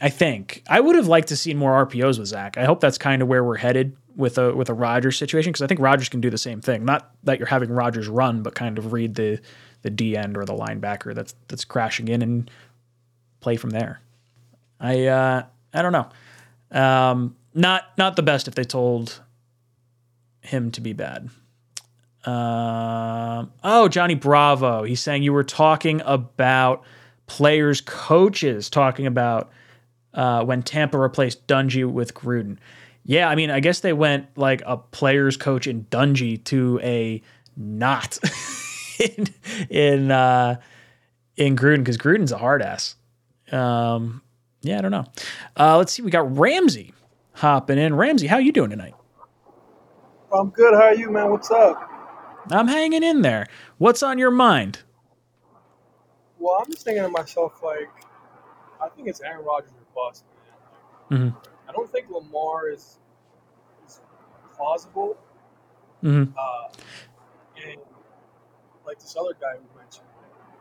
I think I would have liked to see more RPOs with Zach. I hope that's kind of where we're headed with a with a Rodgers situation because I think Rodgers can do the same thing. Not that you're having Rodgers run, but kind of read the the D end or the linebacker that's that's crashing in and play from there. I uh, I don't know. Um, not not the best if they told him to be bad. Um, oh, Johnny Bravo. He's saying you were talking about players, coaches, talking about uh, when Tampa replaced Dungy with Gruden. Yeah, I mean, I guess they went like a players coach in Dungy to a not in in uh, in Gruden because Gruden's a hard ass. Um, yeah, I don't know. Uh, let's see. We got Ramsey hopping in. Ramsey, how you doing tonight? I'm good. How are you, man? What's up? I'm hanging in there. What's on your mind? Well, I'm just thinking to myself, like, I think it's Aaron Rodgers or bust, man. Mm-hmm. I don't think Lamar is is plausible. Mm-hmm. Uh, and like this other guy we mentioned,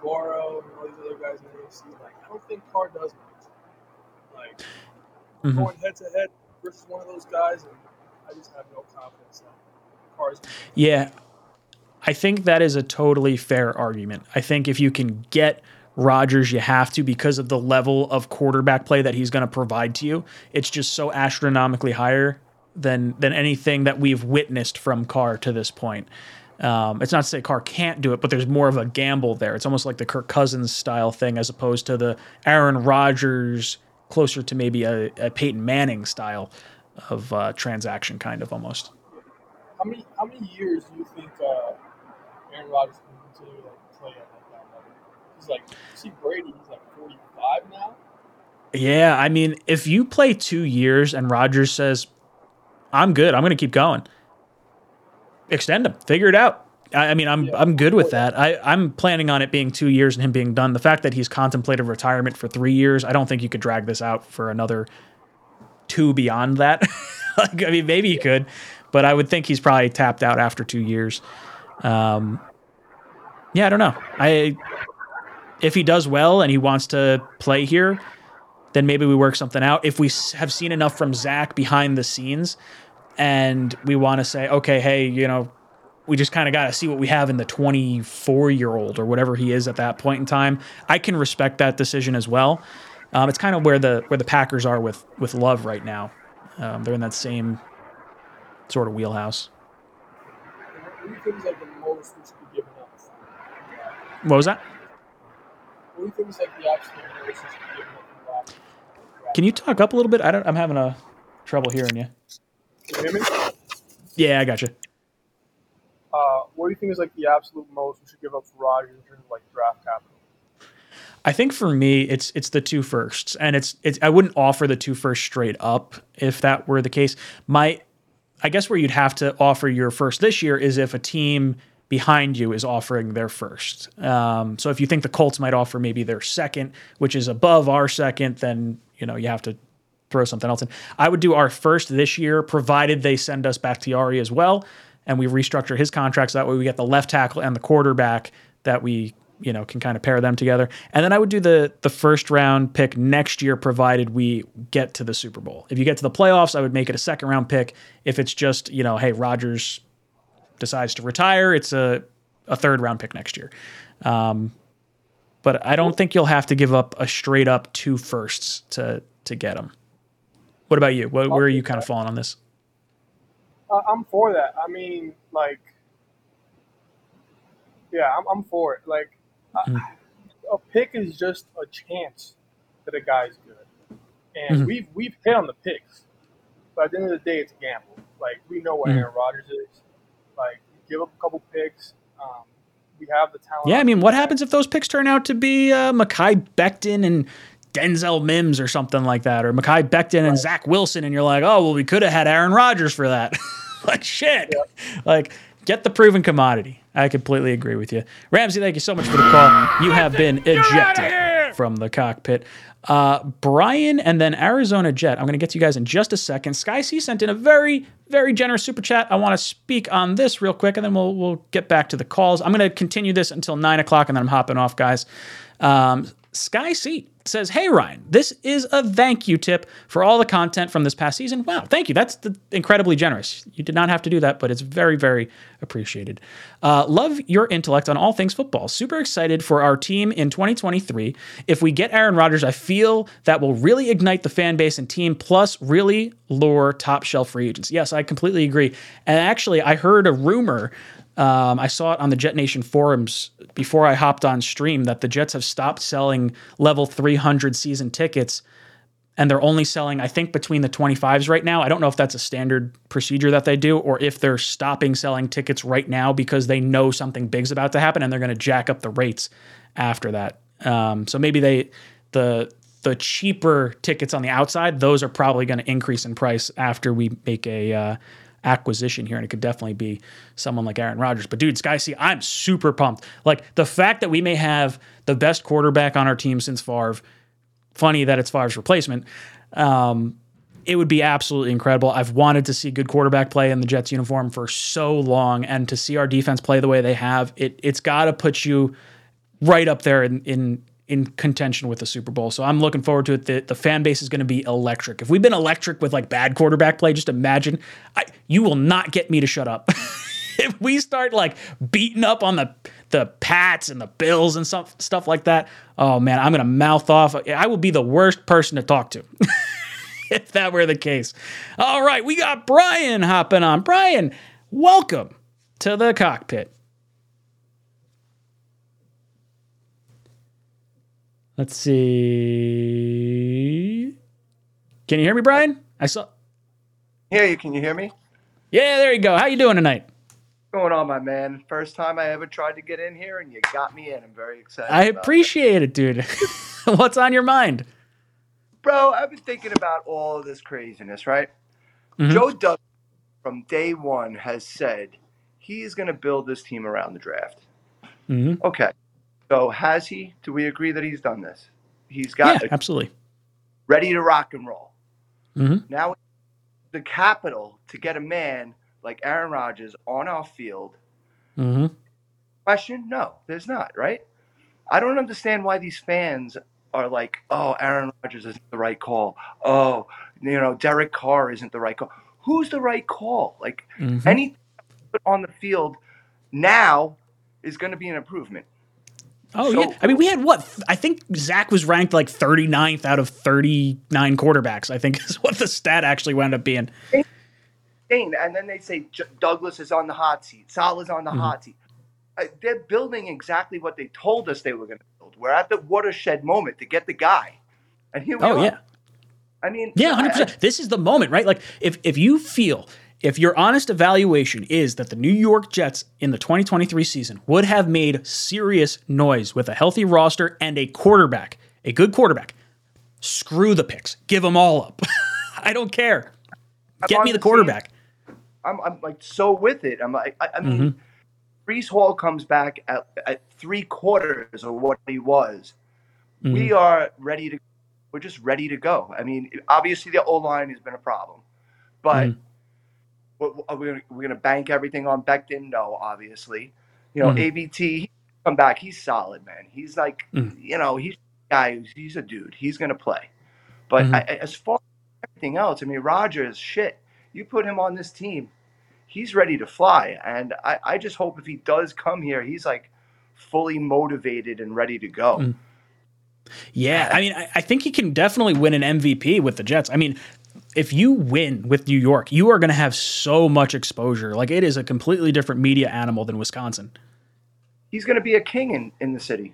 Goro and all these other guys in the AFC, like I don't think Carr does much. Like Mhm. going head to head versus one of those guys, and I just have no confidence that Carr's. Yeah, I think that is a totally fair argument. I think if you can get Rodgers, you have to because of the level of quarterback play that he's going to provide to you. It's just so astronomically higher than than anything that we've witnessed from Carr to this point. Um, it's not to say Carr can't do it, but there's more of a gamble there. It's almost like the Kirk Cousins style thing as opposed to the Aaron Rodgers, closer to maybe a, a Peyton Manning style of uh, transaction, kind of almost. How many how many years do you think uh, Aaron Rodgers can continue to like, play at like, that level? He's like, see Brady, he's like 45 now. Yeah, I mean, if you play two years and Rodgers says, "I'm good, I'm going to keep going," extend him, figure it out. I, I mean, I'm I'm good with that. I I'm planning on it being two years and him being done. The fact that he's contemplated retirement for three years, I don't think you could drag this out for another two beyond that. like, I mean, maybe you could, but I would think he's probably tapped out after two years. Um, yeah, I don't know. I if he does well and he wants to play here, then maybe we work something out. If we have seen enough from Zach behind the scenes, and we want to say, okay, hey, you know, we just kind of got to see what we have in the 24 year old or whatever he is at that point in time. I can respect that decision as well. Um, it's kind of where the where the Packers are with with Love right now. Um, they're in that same sort of wheelhouse. What do you think is like the most we should be giving up? What was that? What do you think is like the absolute most we should be giving up? from Rock? Can you talk up a little bit? I don't. I'm having a trouble hearing you. Can you hear me? Yeah, I got you. What do you think is like the absolute most we should give up for Rodgers in terms of like draft capital? I think for me, it's it's the two firsts, and it's it's. I wouldn't offer the two first straight up if that were the case. My, I guess where you'd have to offer your first this year is if a team behind you is offering their first. Um, so if you think the Colts might offer maybe their second, which is above our second, then you know you have to throw something else in. I would do our first this year, provided they send us back Bakhtiari as well, and we restructure his contracts. That way, we get the left tackle and the quarterback that we you know can kind of pair them together. And then I would do the the first round pick next year, provided we get to the Super Bowl. If you get to the playoffs, I would make it a second round pick. If it's just you know, hey, Rodgers decides to retire, it's a a third round pick next year. Um, but I don't think you'll have to give up a straight up two firsts to to get them. What about you? What, where are you kind of falling on this? Uh, I'm for that. I mean, like, yeah, I'm, I'm for it. Like. I, a pick is just a chance that a guy's good, and Mhm. we've we've hit on the picks, but at the end of the day, it's a gamble. Like, we know what Mhm. Aaron Rodgers is. Like, give up a couple picks. Um, we have the talent. Yeah, I mean, what happens if those picks turn out to be uh, Mekhi Becton and Denzel Mims or something like that, or Mekhi Becton and Zach Wilson, and you're like, oh, well, we could have had Aaron Rodgers for that. like, shit. Like, get the proven commodity. I completely agree with you. Ramsey, thank you so much for the call. You have been ejected from the cockpit. Uh, Brian and then Arizona Jet. I'm going to get to you guys in just a second. Sky C sent in a very, very generous super chat. I want to speak on this real quick, and then we'll we'll get back to the calls. I'm going to continue this until nine o'clock, and then I'm hopping off, guys. Um, Sky C says, "Hey Ryan, this is a thank you tip for all the content from this past season. Wow, thank you. That's the, incredibly generous. You did not have to do that, but it's very, very appreciated. Uh, love your intellect on all things football. Super excited for our team in 2023. If we get Aaron Rodgers, I feel that will really ignite the fan base and team, plus really lure top shelf free agents. Yes, I completely agree. And actually, I heard a rumor." Um, I saw it on the Jet Nation forums before I hopped on stream that the Jets have stopped selling level 300 season tickets and they're only selling, I think, between the 25s right now. I don't know if that's a standard procedure that they do or if they're stopping selling tickets right now because they know something big's about to happen and they're going to jack up the rates after that. Um, so maybe they, the, the cheaper tickets on the outside, those are probably going to increase in price after we make a, uh, acquisition here, and it could definitely be someone like Aaron Rodgers. But dude, Sky I'm super pumped. Like the fact that we may have the best quarterback on our team since Favre. Funny that it's Favre's replacement. Um, it would be absolutely incredible. I've wanted to see good quarterback play in the Jets uniform for so long, and to see our defense play the way they have, it it's got to put you right up there in in in contention with the Super Bowl. So I'm looking forward to it. The, the fan base is going to be electric. If we've been electric with like bad quarterback play, just imagine. I, you will not get me to shut up. if we start like beating up on the the Pats and the Bills and stuff stuff like that, oh man, I'm going to mouth off. I will be the worst person to talk to. if that were the case. All right, we got Brian hopping on. Brian, welcome to the cockpit. Let's see. Can you hear me, Brian? I saw. Hear you. Can you hear me? Yeah, there you go. How you doing tonight? Going on, my man. First time I ever tried to get in here, and you got me in. I'm very excited. I appreciate it, dude. What's on your mind? Bro, I've been thinking about all of this craziness, right? Mhm. Joe Douglas, from day one, has said he is going to build this team around the draft. Mhm. Okay. So has he? Do we agree that he's done this? He's got it absolutely. ready to rock and roll. Mm-hmm. Now, the capital to get a man like Aaron Rodgers on our field Mm-hmm. question? No, there's not, right? I don't understand why these fans are like, oh, Aaron Rodgers isn't the right call. Oh, you know, Derek Carr isn't the right call. Who's the right call? Like Mhm. anything put on the field now is going to be an improvement. Oh So- yeah, I mean we had what I think Zach was ranked like 39th out of 39 quarterbacks. I think is what the stat actually wound up being. And then they say J- Douglas is on the hot seat. Saleh's on the Mhm. hot seat. Uh, they're building exactly what they told us they were going to build. We're at the watershed moment to get the guy, and here we Oh are. yeah, I mean, yeah, hundred percent. This is the moment, right? Like if if you feel if your honest evaluation is that the New York Jets in the 2023 season would have made serious noise with a healthy roster and a quarterback, a good quarterback, screw the picks, give them all up. I don't care. Get me the quarterback. I'm, I'm like so with it. I'm like, I, I mean, Mhm. Breece Hall comes back at, at three quarters of what he was. Mm-hmm. We are ready to. We're just ready to go. I mean, obviously the O line has been a problem, but Mhm. Are we we're going to bank everything on Becton? No, obviously. You know, Mhm. AVT come back. He's solid, man. He's like, Mhm. you know, he's a guy. He's a dude. He's going to play. But Mhm. I, I- as far as everything else, I mean, Rodgers, shit. You put him on this team, he's ready to fly. And I, I just hope if he does come here, he's like fully motivated and ready to go. Mm. Yeah, I mean, I, I think he can definitely win an MVP with the Jets. I mean, if you win with New York, you are going to have so much exposure. Like it is a completely different media animal than Wisconsin. He's going to be a king in, in the city.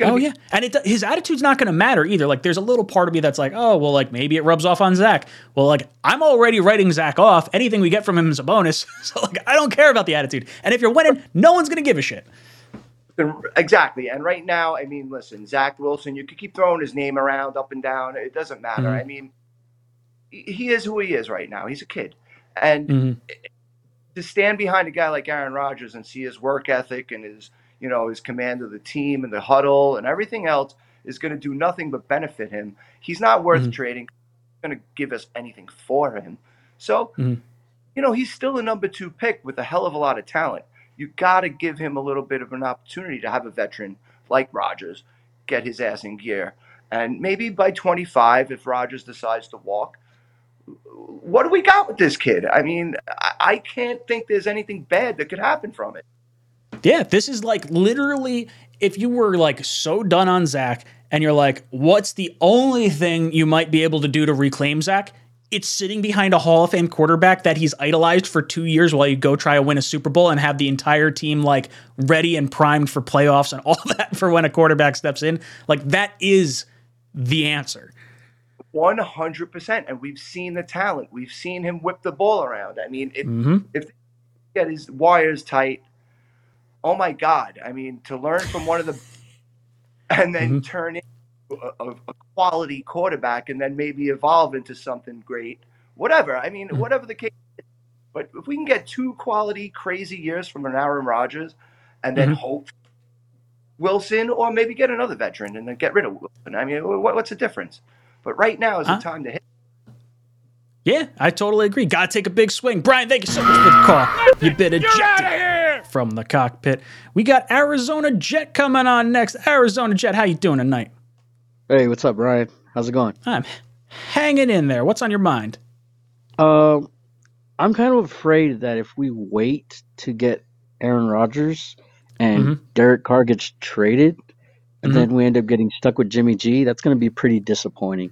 Oh be- yeah, and it, his attitude's not going to matter either. Like, there's a little part of me that's like, oh well, like maybe it rubs off on Zach. Well, like I'm already writing Zach off. Anything we get from him is a bonus. So like, I don't care about the attitude. And if you're winning, no one's going to give a shit. Exactly. And right now, I mean, listen, Zach Wilson, you could keep throwing his name around up and down. It doesn't matter. Mhm. I mean, he is who he is right now. He's a kid. And Mhm. to stand behind a guy like Aaron Rodgers and see his work ethic and his, you know, his command of the team and the huddle and everything else is going to do nothing but benefit him. He's not worth Mhm. trading. Going to give us anything for him. So, Mhm. you know, he's still a number two pick with a hell of a lot of talent. You got to give him a little bit of an opportunity to have a veteran like Rodgers get his ass in gear. And maybe by 25, if Rodgers decides to walk, what do we got with this kid? I mean, I, can't think there's anything bad that could happen from it. Yeah, this is like literally if you were like so done on Zach and you're like, what's the only thing you might be able to do to reclaim Zach? It's sitting behind a Hall of Fame quarterback that he's idolized for two years while you go try to win a Super Bowl and have the entire team like ready and primed for playoffs and all that for when a quarterback steps in. Like that is the answer. 100%. And we've seen the talent. We've seen him whip the ball around. I mean, if, Mhm. if get his wires tight, oh my God. I mean, to learn from one of the, and then Mhm. turn into a, a, quality quarterback and then maybe evolve into something great, whatever. I mean, Mhm. whatever the case is. But if we can get two quality, crazy years from an Aaron Rodgers and then Mhm. hope Wilson or maybe get another veteran and then get rid of Wilson. I mean, what, what's the difference? But right now is the time to hit. Yeah, I totally agree. Got to take a big swing. Brian, thank you so much for the call. You've been ejected from the cockpit. We got Arizona Jet coming on next. Arizona Jet, how you doing tonight? Hey, what's up, Brian? How's it going? I'm hanging in there. What's on your mind? Um, I'm kind of afraid that if we wait to get Aaron Rodgers and Mhm. Derek Carr gets traded, and Mhm. then we end up getting stuck with Jimmy G, that's going to be pretty disappointing.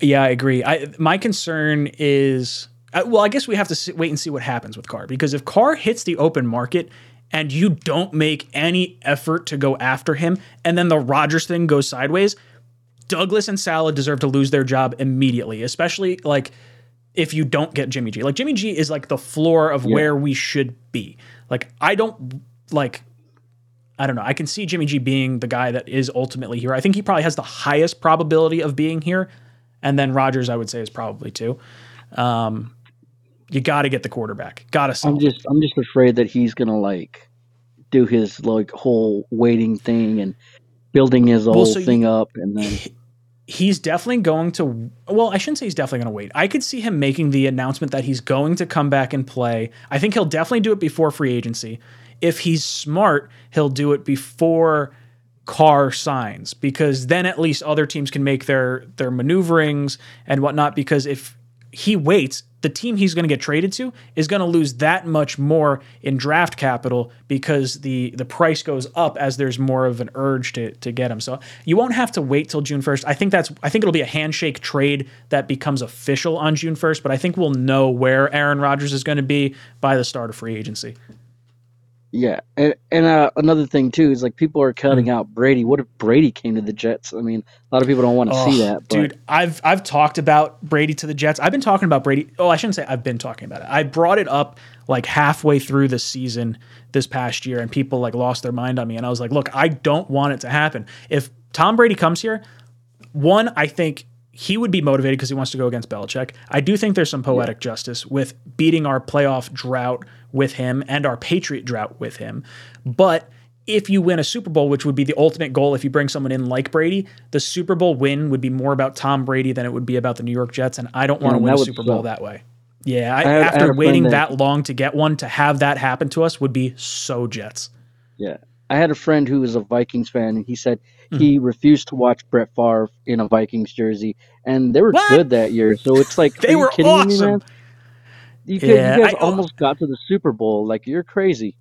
Yeah, I agree. I my concern is uh, well, I guess we have to see, wait and see what happens with Carr because if Carr hits the open market and you don't make any effort to go after him, and then the Rodgers thing goes sideways, Douglas and Saleh deserve to lose their job immediately, especially like if you don't get Jimmy G. Like Jimmy G is like the floor of Yeah. where we should be. Like I don't like I don't know. I can see Jimmy G being the guy that is ultimately here. I think he probably has the highest probability of being here. And then Rodgers, I would say, is probably too. Um, you got to get the quarterback. Got to I'm just I'm just afraid that he's going to like do his like whole waiting thing and building his Well, whole so you- thing up, and then He's definitely going to. Well, I shouldn't say he's definitely going to wait. I could see him making the announcement that he's going to come back and play. I think he'll definitely do it before free agency. If he's smart, he'll do it before Carr signs because then at least other teams can make their their maneuverings and whatnot. Because if he waits, the team he's going to get traded to is going to lose that much more in draft capital because the the price goes up as there's more of an urge to to get him. So you won't have to wait till June 1st. I think that's I think it'll be a handshake trade that becomes official on June 1st, but I think we'll know where Aaron Rodgers is going to be by the start of free agency. Yeah, and and uh, another thing too is like people are cutting out Brady. What if Brady came to the Jets? I mean, a lot of people don't want to see Oh, that. But dude. I've I've talked about Brady to the Jets. I've been talking about Brady. Oh, I shouldn't say I've been talking about it. I brought it up like halfway through the season this past year, and people like lost their mind on me. And I was like, look, I don't want it to happen. If Tom Brady comes here, one, I think he would be motivated because he wants to go against Belichick. I do think there's some poetic justice with beating our playoff drought with him and our Patriot drought with him. But if you win a Super Bowl, which would be the ultimate goal if you bring someone in like Brady, the Super Bowl win would be more about Tom Brady than it would be about the New York Jets. And I don't want to Yeah, win a Super Bowl that way. Yeah, I, I I had after friend waiting that- that long to get one, to have that happen to us would be so Jets. yeah, I had a friend who was a Vikings fan, and he said Hmm. he refused to watch Brett Favre in a Vikings jersey, and they were What? good that year. So it's like, They are you were kidding me, awesome. You, guys- Yeah, you guys I- oh, almost got to the Super Bowl. Like you're crazy.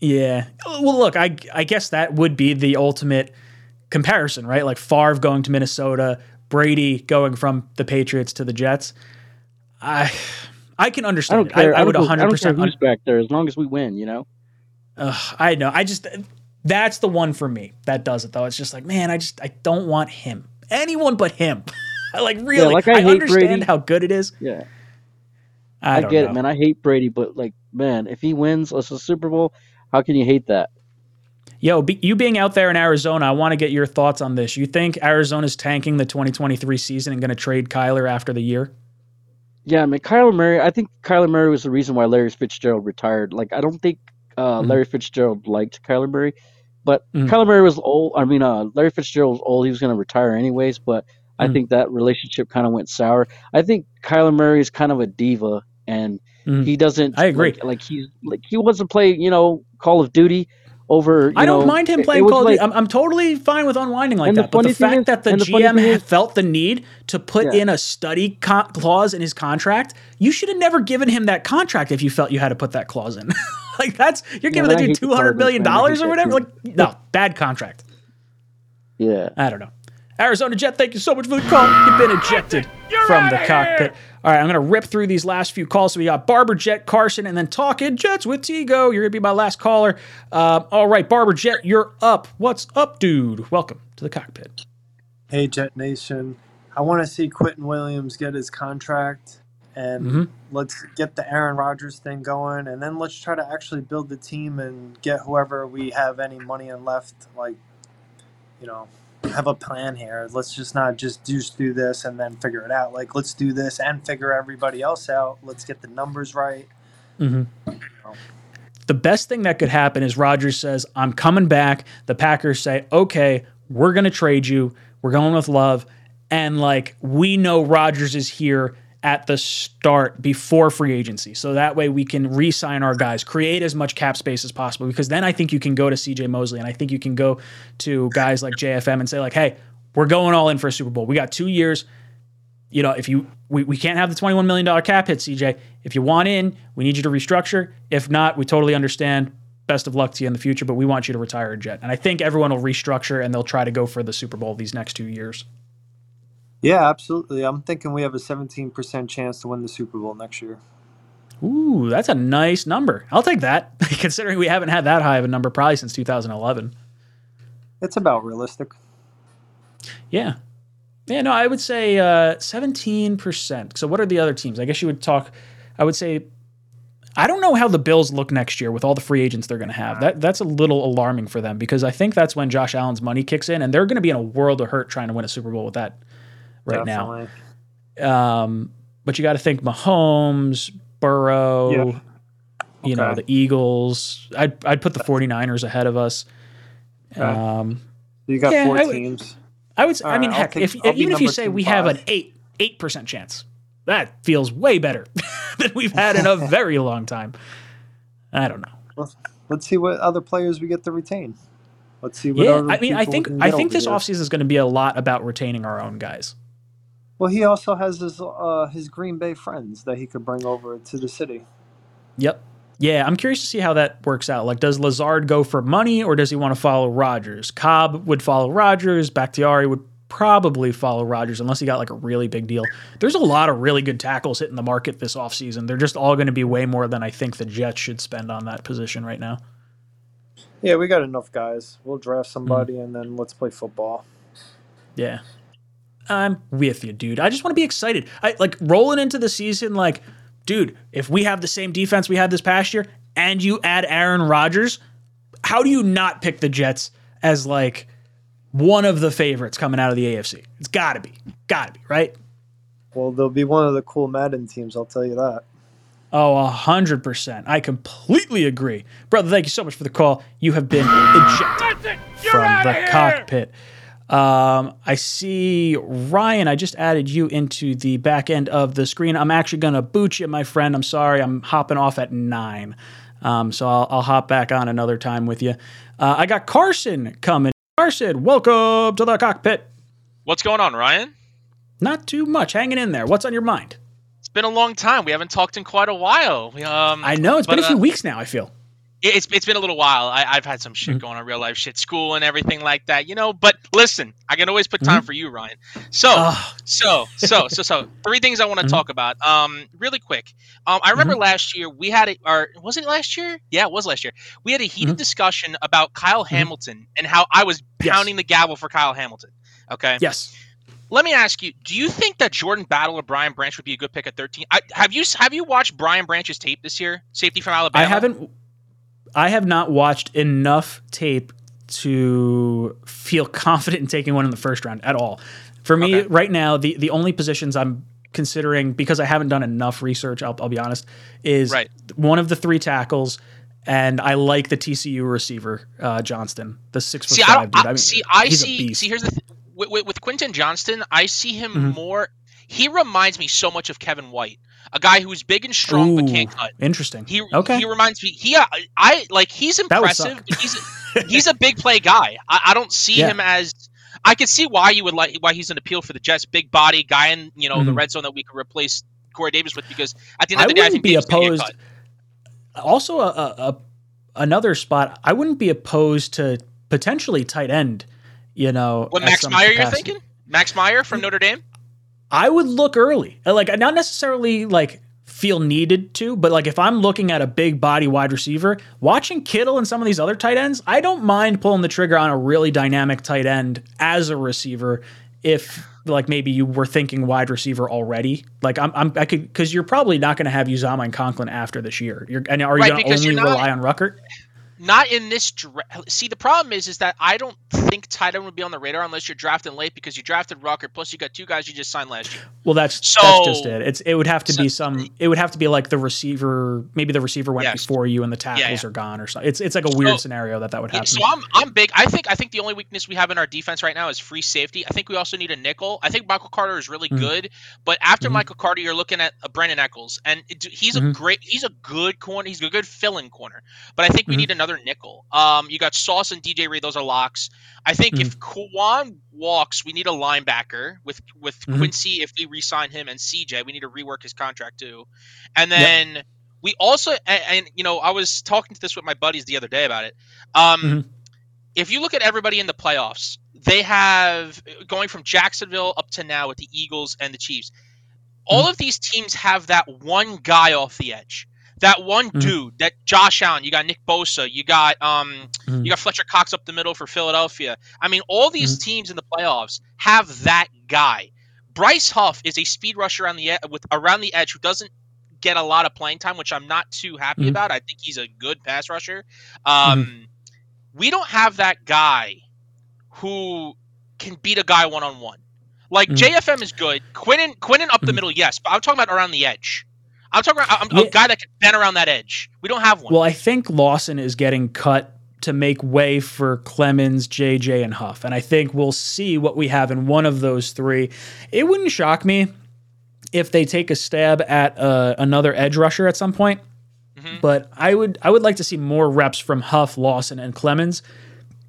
Yeah. Well, look, I I guess that would be the ultimate comparison, right? Like Favre going to Minnesota, Brady going from the Patriots to the Jets. I I can I understand. it. I, I would 100 percent who's back there as long as we win. You know. Ugh, I know. I just that's the one for me that does it though. It's just like, man, I just I don't want him. Anyone but him. Like really. like, I I, understand Brady. how good it is. Yeah. I, I, get know. it, man. I hate Brady, but like, man, if he wins us a Super Bowl, how can you hate that? Yo, be, you being out there in Arizona, I want to get your thoughts on this. You think Arizona's tanking the 2023 season and going to trade Kyler after the year? Yeah, I mean, Kyler Murray. I think Kyler Murray was the reason why Larry Fitzgerald retired. Like, I don't think uh, Mhm. Larry Fitzgerald liked Kyler Murray, but Mhm. Kyler Murray was old. I mean, uh, Larry Fitzgerald was old. He was going to retire anyways, but I Mhm. think that relationship kind of went sour. I think Kyler Murray is kind of a diva, and Mhm. he doesn't. I agree. Like, like he's like he wants to play, you know, Call of Duty over. You I don't know, mind him playing Call of like- Duty. I'm, I'm totally fine with unwinding like And the that. But the fact is- that the GM is- felt the need to put Yeah. in a study co- clause in his contract, you should have never given him that contract if you felt you had to put that clause in. like that's you're giving man, the dude two hundred million dollars or whatever. Like no, bad contract. Yeah. I don't know. Arizona Jet, thank you so much for the call. You've been ejected from the cockpit. All right, I'm going to rip through these last few calls. So we got Barber Jet, Carson, and then Talking Jets with Tigo. You're going to be my last caller. Um, all right, Barber Jet, you're up. What's up, dude? Welcome to the cockpit. Hey, Jet Nation. I want to see Quinnen Williams get his contract and Mhm. let's get the Aaron Rodgers thing going and then let's try to actually build the team and get whoever we have any money in left. Like, you know, have a plan here. Let's just not just juice through this and then figure it out. Like, let's do this and figure everybody else out. Let's get the numbers right. Mm-hmm. The best thing that could happen is Rodgers says, I'm coming back. The Packers say, okay, we're going to trade you. We're going with love. And like, we know Rodgers is here at the start before free agency. So that way we can re sign our guys, create as much cap space as possible. Because then I think you can go to CJ Mosley and I think you can go to guys like JFM and say, like, hey, we're going all in for a Super Bowl. We got two years you know, if you we, we can't have the $21 million cap hit, CJ. If you want in, we need you to restructure. If not, we totally understand. Best of luck to you in the future, but we want you to retire a jet. And I think everyone will restructure and they'll try to go for the Super Bowl these next two years. Yeah, absolutely. I'm thinking we have a 17% chance to win the Super Bowl next year. Ooh, that's a nice number. I'll take that, considering we haven't had that high of a number probably since 2011. It's about realistic. Yeah. Yeah, no, I would say uh, 17%. So what are the other teams? I guess you would talk, I would say, I don't know how the Bills look next year with all the free agents they're going to have. That That's a little alarming for them because I think that's when Josh Allen's money kicks in and they're going to be in a world of hurt trying to win a Super Bowl with that right Definitely. now. Um, but you got to think Mahomes, Burrow, Yeah. you know, the Eagles. I'd, I'd put the 49ers ahead of us. Okay. Um, You got Yeah, four I would- teams. I would. Say, I mean, right, heck, take- if even if you say we have an eight eight percent chance, that feels way better than we've had in a very long time. I don't know. let's see what other players we get to retain. Let's see what Yeah, other I mean, I think I think this offseason is going to be a lot about retaining our own guys. Well, he also has his uh, his Green Bay friends that he could bring over to the city. Yep. Yeah, I'm curious to see how that works out. Like, does Lazard go for money or does he want to follow Rodgers? Cobb would follow Rodgers. Bakhtiari would probably follow Rodgers unless he got like a really big deal. There's a lot of really good tackles hitting the market this offseason. They're just all going to be way more than I think the Jets should spend on that position right now. Yeah, we got enough guys. We'll draft Mm-hmm. somebody and then let's play football. Yeah. I'm with you, dude. I just want to be excited. I like rolling into the season like, dude, if we have the same defense we had this past year and you add Aaron Rodgers, how do you not pick the Jets as like one of the favorites coming out of the AFC? It's got to be. Got to be, right? Well, they'll be one of the cool Madden teams, I'll tell you that. Oh, a hundred percent. I completely agree, brother. Thank you so much for the call. You have been ejected from the cockpit. Um, I see Ryan. I just added you into the back end of the screen. I'm actually gonna boot you, my friend. I'm sorry. I'm hopping off at nine, um, so I'll, I'll hop back on another time with you. Uh, I got Carson coming. Carson, welcome to the cockpit. What's going on, Ryan? Not too much. Hanging in there. What's on your mind? It's been a long time. We haven't talked in quite a while. We, Um, I know it's been a few uh, weeks now. I feel. It- It's it's been a little while. I, I've had some Mm-hmm. shit going on, real life shit, school and everything like that, you know. But listen, I can always put time Mhm. for you, Ryan. So Ah. so so so so three things I want to Mhm. talk about. Um, really quick. Um, I remember Mhm. last year we had it, or was it last year? Yeah, it was last year. We had a heated Mhm. discussion about Kyle Hamilton and how I was Yes. pounding the gavel for Kyle Hamilton. Okay. Yes. Let me ask you: Do you think that Jordan Battle or Brian Branch would be a good pick at thirteen? I, have you have you watched Brian Branch's tape this year? Safety from Alabama. I haven't. I have not watched enough tape to feel confident in taking one in the first round at all. For me, right now, the the only positions I'm considering because I haven't done enough research. I'll, I'll be honest, is Right. one of the three tackles, and I like the TCU receiver uh, Johnston, the six foot See, I five dude. I, mean, see. I see. See, here's the th- with, with, with Quentin Johnston. I see him Mhm. more. He reminds me so much of Kevin White, a guy who's big and strong but can't cut. Interesting. He okay. he reminds me. He I, I like he's impressive. suck. But he's he's a big play guy. I, I don't see Yeah. him as. I could see why you would like why he's an appeal for the Jets. Big body guy in you know the Mhm. red zone that we could replace Corey Davis with because at the end of the day I wouldn't think be Davis opposed. Also, a, a, a another spot. I wouldn't be opposed to potentially tight end. You know, What Max Meyer you're thinking? Max Meyer from Notre Dame? I would look early. Like not necessarily like feel needed to, but like if I'm looking at a big body wide receiver, watching Kittle and some of these other tight ends, I don't mind pulling the trigger on a really dynamic tight end as a receiver if like maybe you were thinking wide receiver already. Like I'm, I'm I could because you're probably not going to have Uzomah and Conklin after this year. You're and are you Right, going to only not- rely on Ruckert? Not in this. Dra- See, the problem is, is that I don't think tight end would be on the radar unless you're drafting late because you drafted Rucker. Plus, you got two guys you just signed last year. Well, that's So- that's just it. It's it would have to be some. It would have to be like the receiver. Maybe the receiver went Yes. before you and the tackles yeah. are gone or something. It's it's like a weird So- scenario that that would Yeah, happen. so I'm I'm big. I think I think the only weakness we have in our defense right now is free safety. I think we also need a nickel. I think Michael Carter is really Mhm. good, but after Mhm. Michael Carter, you're looking at a Brandin Echols, and it, he's a Mhm. great, he's a good corner. He's a good fill-in corner, but I think we Mhm. need another nickel. Um, you got Sauce and DJ Reed; those are locks. I think Mm-hmm. if Kwon walks, we need a linebacker with with Mhm. Quincy. If we re-sign him and CJ, we need to rework his contract too, and then. We also, and, and you know, I was talking to this with my buddies the other day about it. Um, Mhm. if you look at everybody in the playoffs, they have going from Jacksonville up to now with the Eagles and the Chiefs. All Mm-hmm. of these teams have that one guy off the edge. That one Mhm. dude, that Josh Allen, you got Nick Bosa, you got um Mhm. you got Fletcher Cox up the middle for Philadelphia. I mean, all these Mm-hmm. teams in the playoffs have that guy. Bryce Huff is a speed rusher on the with around the edge who doesn't get a lot of playing time, which I'm not too happy Mhm. about. I think he's a good pass rusher. Um, We don't have that guy who can beat a guy one on one. Like. JFM is good. Quinnen, Quinnen up the middle, yes, but I'm talking about around the edge. I'm talking about I'm, Yeah. a guy that can bend around that edge. We don't have one. Well, I think Lawson is getting cut to make way for Clemons, JJ, and Huff, and I think we'll see what we have in one of those three. It wouldn't shock me if they take a stab at uh, another edge rusher at some point. But I would I would like to see more reps from Huff, Lawson, and Clemons.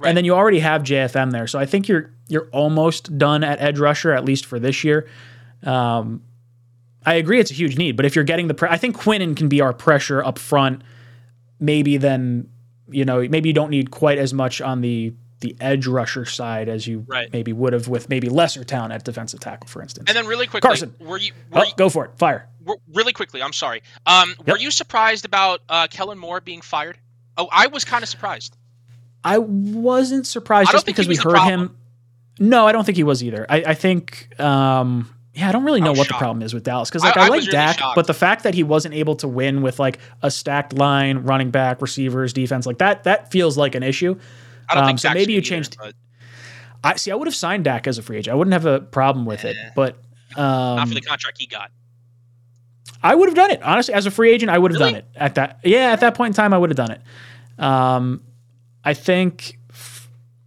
And then you already have JFM there, so I think you're you're almost done at edge rusher at least for this year. Um, I agree it's a huge need, but if you're getting the, pre- I think Quinnen can be our pressure up front. Maybe then you know maybe you don't need quite as much on the the edge rusher side as you Right. maybe would have with maybe lesser talent at defensive tackle, for instance. And then really quickly, Carson. were you, were Oh, you go for it, fire. really quickly? I'm sorry. Um, were you surprised about uh, Kellen Moore being fired? Oh, I was kind of surprised. I wasn't surprised I just because we heard him. No, I don't think he was either. I, I think, um, yeah, I don't really know what the problem is with Dallas because I- like I I, like was really Dak, shocked. but the fact that he wasn't able to win with like a stacked line, running back, receivers, defense, like that, that feels like an issue. I don't Um, think so maybe you either, changed. but I see. I would have signed Dak as a free agent. I wouldn't have a problem with it, but um, not for the contract he got. I would have done it honestly as a free agent. I would have done it at that. Yeah, at that point in time, I would have done it. Um, I think.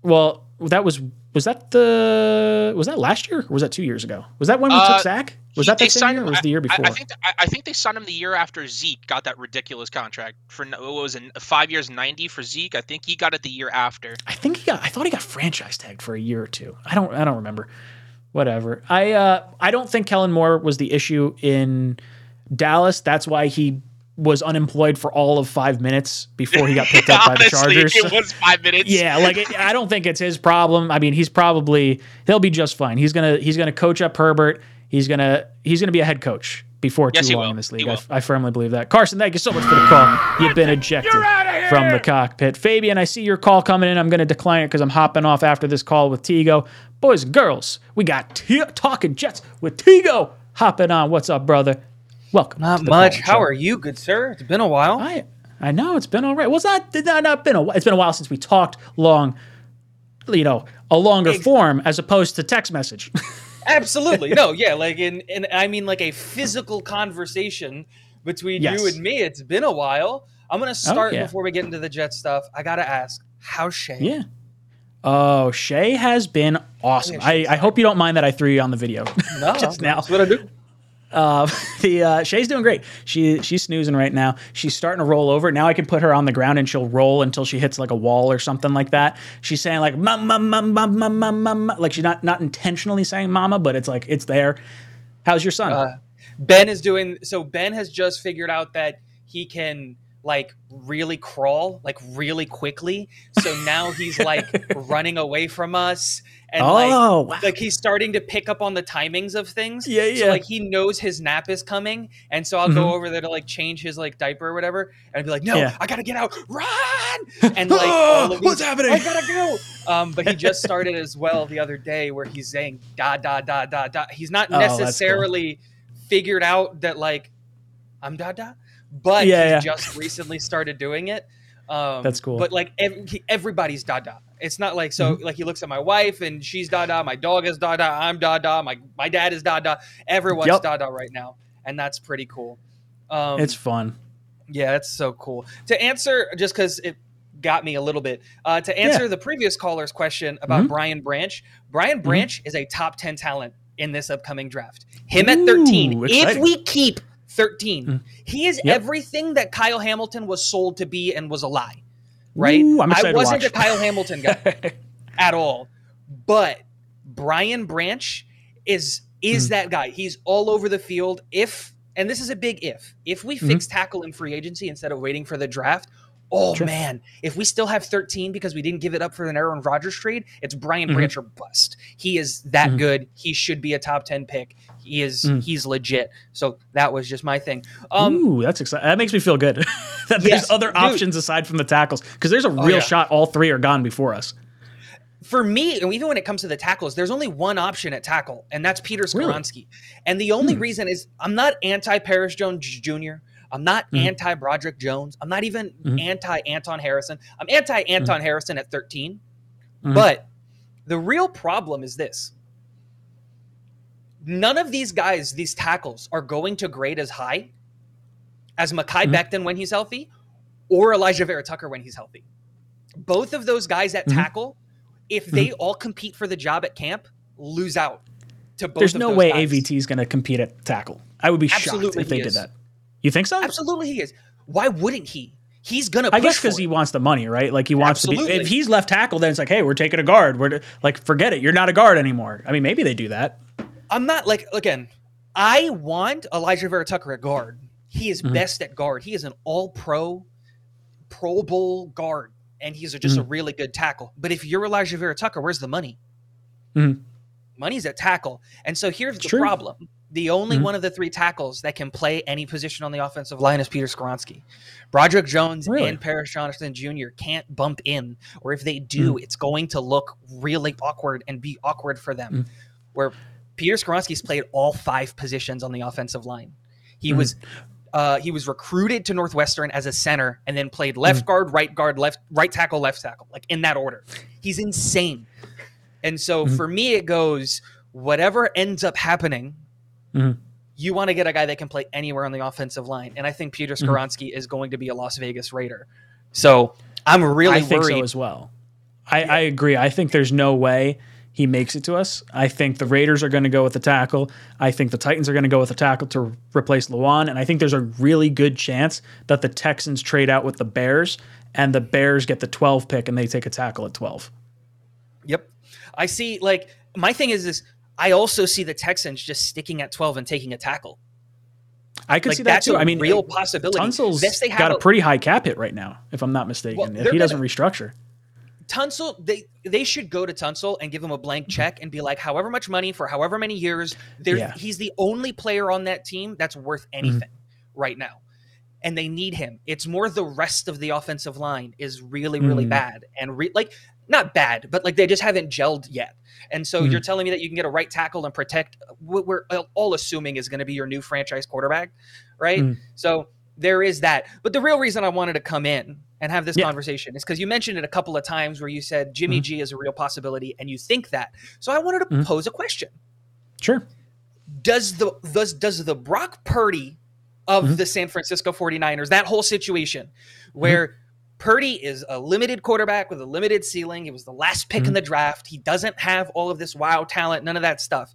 Well, that was was that the was that last year or was that two years ago? Was that when we Uh, took Zach? Was that the same year or was it the year before? I, think I, I think they signed him the year after Zeke got that ridiculous contract for what was it five years ninety for Zeke. I think he got it the year after. I think he got. I thought he got franchise tagged for a year or two. I don't. I don't remember. Whatever. I. Uh. I don't think Kellen Moore was the issue in Dallas. That's why he was unemployed for all of five minutes before he got picked up by the Honestly, Chargers. it was five minutes. Yeah, like it, I don't think it's his problem. I mean, he's probably he'll be just fine. He's gonna he's gonna coach up Herbert. He's gonna he's gonna be a head coach before Yes, too long will. in this league. I. I firmly believe that. Carson, thank you so much for the call. You've been ejected from the cockpit. Fabian, I see your call coming in. I'm gonna decline it because I'm hopping off after this call with Tigo. Boys and girls, we got T- talking Jets with Tigo hopping on. What's up, brother? Welcome. Not much. How are you, good sir? It's been a while. I I know it's been all right. Well, it's not not, not been a it's been a while since we talked long, you know, a longer form as opposed to text message. Absolutely. No, yeah, like in and I mean like a physical conversation between Yes. you and me. It's been a while. I'm gonna oh, start yeah. before we get into the jet stuff. I gotta ask, how's Shay? yeah. Oh, Shay has been awesome. I, I hope you don't mind that I threw you on the video No, just now. that's what I do. Uh, the uh, Shay's doing great. She she's snoozing right now. She's starting to roll over. Now I can put her on the ground and she'll roll until she hits like a wall or something like that. She's saying like mama mama mama mama like she's not not intentionally saying mama, but it's like it's there. How's your son? Uh, Ben is doing so. Ben has just figured out that he can like really crawl like really quickly. So now he's like running away from us, and Oh, like wow. like he's starting to pick up on the timings of things. Yeah, So yeah. like he knows his nap is coming, and so I'll Mhm. go over there to like change his like diaper or whatever, and I'd be like, "No, Yeah. I gotta get out, run!" And like of What's happening? I gotta go. Um, but he just started as well the other day where he's saying da da da da da. He's not Oh, that's cool. necessarily figured out that like I'm da da, but Yeah, he yeah. just recently started doing it. Um, That's cool. But like everybody's Dada. It's not like so Mhm. like he looks at my wife and she's da da, my dog is da da, I'm da da, my my dad is da da, everyone's Yep. Dada right now, and that's pretty cool. Um, it's fun. yeah, that's so cool. To answer, just because it got me a little bit, uh, to answer the previous caller's question about Mhm. Brian Branch, Brian Mm-hmm. Branch is a top 10 talent in this upcoming draft. Him at 13. Ooh, If we keep 13, Mm. he is Yep. everything that Kyle Hamilton was sold to be and was a lie, right? Ooh, to wasn't a Kyle Hamilton guy at all. But Brian Branch is is Mhm. that guy. He's all over the field. If and this is a big if. If we Mhm. fix tackle in free agency instead of waiting for the draft, oh Sure. man, if we still have 13 because we didn't give it up for an Aaron Rodgers trade, it's Brian Mhm. Branch or bust. He is that Mhm. good. He should be a top 10 pick. He is Mhm. he's legit. So that was just my thing. Um Ooh, that's exciting. That makes me feel good. that there's other dude. options aside from the tackles because there's a Oh, real yeah. shot all three are gone before us. for me, and even when it comes to the tackles, there's only one option at tackle, and that's Peter Really? And the only Hmm. reason is I'm not anti Paris Johnson Jr. I'm not Mhm. anti Broderick Jones. I'm not even Mhm. anti Anton Harrison. I'm anti Anton Harrison at 13. Mhm. But the real problem is this. None of these guys, these tackles, are going to grade as high as Mekhi Mhm. Becton when he's healthy or Alijah Vera-Tucker when he's healthy. Both of those guys at Mhm. tackle, if they all compete for the job at camp, lose out to both There's no way guys. AVT is going to compete at tackle. I would be shocked if they he did that. You think so? Absolutely, he is. Why wouldn't he? He's gonna. I guess because he wants the money, right? Like he wants to be. Absolutely. If he's left tackle, then it's like, hey, we're taking a guard. We're like, forget it. You're not a guard anymore. I mean, maybe they do that. I'm not like again. I want Alijah Vera-Tucker at guard. He is Mhm. best at guard. He is an All Pro, Pro Bowl guard, and he's a, just a Mhm. really good tackle. But if you're Alijah Vera-Tucker, where's the money? Mhm. Money's at tackle, and so here's the True. problem: the only Mhm. one of the three tackles that can play any position on the offensive line is Peter Skoronski. Broderick Jones Really? and Paris Johnson Jr. can't bump in, or if they do, it's going to look really awkward and be awkward for them. Mhm. Where Peter Skoronski's played all five positions on the offensive line. He Mhm. was uh, he was recruited to Northwestern as a center and then played left guard, right guard, left right tackle, left tackle, like in that order. He's insane. And so Mhm. for me, it goes whatever ends up happening. Mhm. You want to get a guy that can play anywhere on the offensive line, and I think Peter Mhm. Skoronsky is going to be a Las Vegas Raider. So I'm really I think worried. so as well. I, I agree. I think there's no way he makes it to us. I think the Raiders are going to go with the tackle. I think the Titans are going to go with the tackle to replace Lewan. And I think there's a really good chance that the Texans trade out with the Bears and the Bears get the 12 pick and they take a tackle at 12. Yep. I see like my thing is this I also see the Texans just sticking at 12 and taking a tackle. I could Like, see that too. a I mean, real possibility. Tunsil's Yes, they have got a a- pretty high cap hit right now, if I'm not mistaken. Well, if he doesn't restructure. Tunsil, they they should go to Tunsil and give him a blank check and be like, however much money for however many years. There, Yeah. he's the only player on that team that's worth anything right now, and they need him. It's more the rest of the offensive line is really really Mm. bad and re- like not bad, but like they just haven't gelled yet. And so Mhm. you're telling me that you can get a right tackle and protect what we're all assuming is going to be your new franchise quarterback, right? Mm. So there is that. But the real reason I wanted to come in and have this Yeah. conversation is because you mentioned it a couple of times where you said Jimmy Mhm. G is a real possibility and you think that. So I wanted to Mhm. pose a question. Sure. Does the does, does the Brock Purdy of Mhm. the San Francisco 49ers, that whole situation where Purdy is a limited quarterback with a limited ceiling. He was the last pick in Mhm. the draft. He doesn't have all of this wow talent, none of that stuff.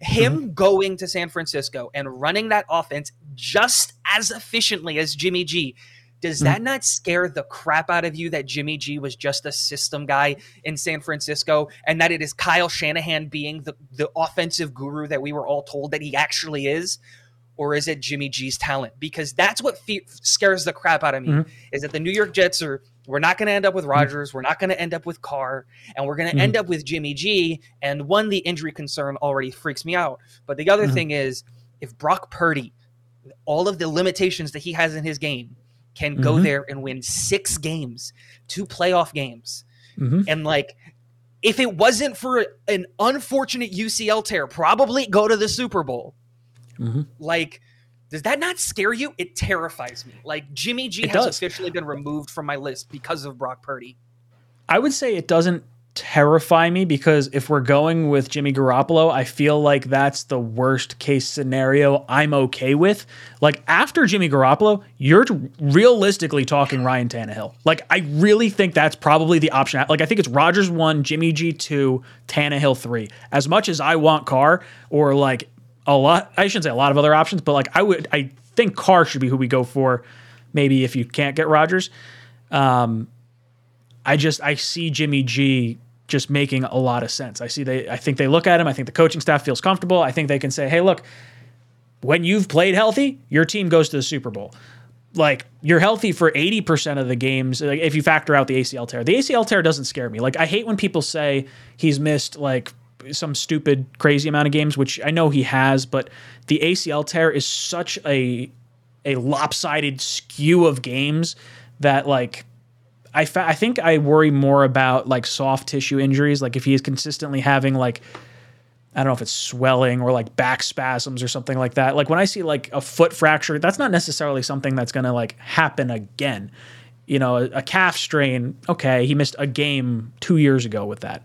Him Mm-hmm. going to San Francisco and running that offense just as efficiently as Jimmy G, does Mm-hmm. that not scare the crap out of you that Jimmy G was just a system guy in San Francisco and that it is Kyle Shanahan being the, the offensive guru that we were all told that he actually is? Or is it Jimmy G's talent? Because that's what fe- scares the crap out of me Mhm. is that the New York Jets are we're not going to end up with Rodgers, we're not going to end up with Carr, and we're going to Mhm. end up with Jimmy G. And one, the injury concern already freaks me out. But the other Mhm. thing is, if Brock Purdy, all of the limitations that he has in his game, can go Mhm. there and win six games, two playoff games, Mhm. and like. If it wasn't for an unfortunate UCL tear, probably go to the Super Bowl. Mhm. Like, does that not scare you? It terrifies me. Like Jimmy G It has does. officially been removed from my list because of Brock Purdy. I would say it doesn't terrify me because if we're going with Jimmy Garoppolo, I feel like that's the worst case scenario I'm okay with. Like after Jimmy Garoppolo, you're realistically talking Ryan Tannehill. Like I really think that's probably the option. Like I think it's Rodgers one, Jimmy G two, Tannehill three. As much as I want Carr or like a lot, I shouldn't say a lot of other options, but like I would, I think Carr should be who we go for. Maybe if you can't get Rodgers. Um, I just I see Jimmy G just making a lot of sense. I see they I think they look at him, I think the coaching staff feels comfortable. I think they can say, "Hey, look, when you've played healthy, your team goes to the Super Bowl." Like you're healthy for 80% of the games like, if you factor out the ACL tear. The ACL tear doesn't scare me. Like I hate when people say he's missed like some stupid crazy amount of games, which I know he has, but the ACL tear is such a a lopsided skew of games that like I, fa- I think I worry more about like soft tissue injuries. Like if he is consistently having like, I don't know if it's swelling or like back spasms or something like that. Like when I see like a foot fracture, that's not necessarily something that's going to like happen again. You know, a, a calf strain, okay, he missed a game two years ago with that.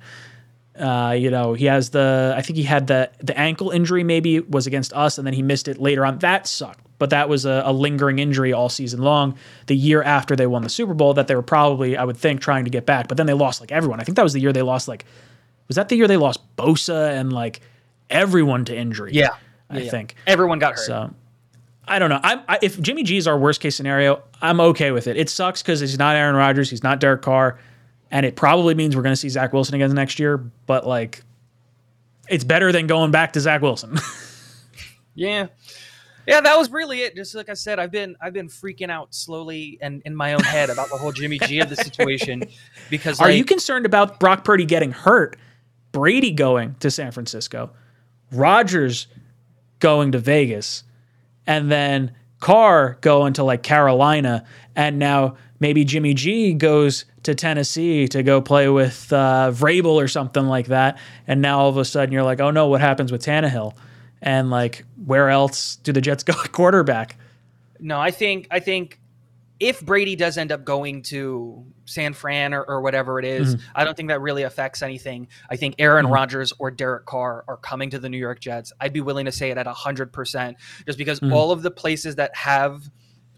Uh, you know, he has the, I think he had the, the ankle injury maybe was against us and then he missed it later on. That sucked but that was a, a, lingering injury all season long. The year after they won the Super Bowl, that they were probably, I would think, trying to get back. But then they lost like everyone. I think that was the year they lost like, was that the year they lost Bosa and like everyone to injury? Yeah, I Yeah, yeah. think everyone got hurt. So I don't know. I'm, I, if Jimmy G is our worst case scenario, I'm okay with it. It sucks because he's not Aaron Rodgers, he's not Derek Carr, and it probably means we're going to see Zach Wilson again next year. But like, it's better than going back to Zach Wilson. Yeah. Yeah, that was really it. Just like I said, I've been I've been freaking out slowly and in my own head about the whole Jimmy G of the situation because Are like, you concerned about Brock Purdy getting hurt, Brady going to San Francisco, Rodgers going to Vegas, and then Carr going to like Carolina, and now maybe Jimmy G goes to Tennessee to go play with uh, Vrabel or something like that, and now all of a sudden you're like, oh no, what happens with Tannehill? And like, where else do the Jets go quarterback? No, I think I think if Brady does end up going to San Fran or, or whatever it is, Mhm. I don't think that really affects anything. I think Aaron Mhm. Rodgers or Derek Carr are coming to the New York Jets. I'd be willing to say it at hundred percent, just because Mhm. all of the places that have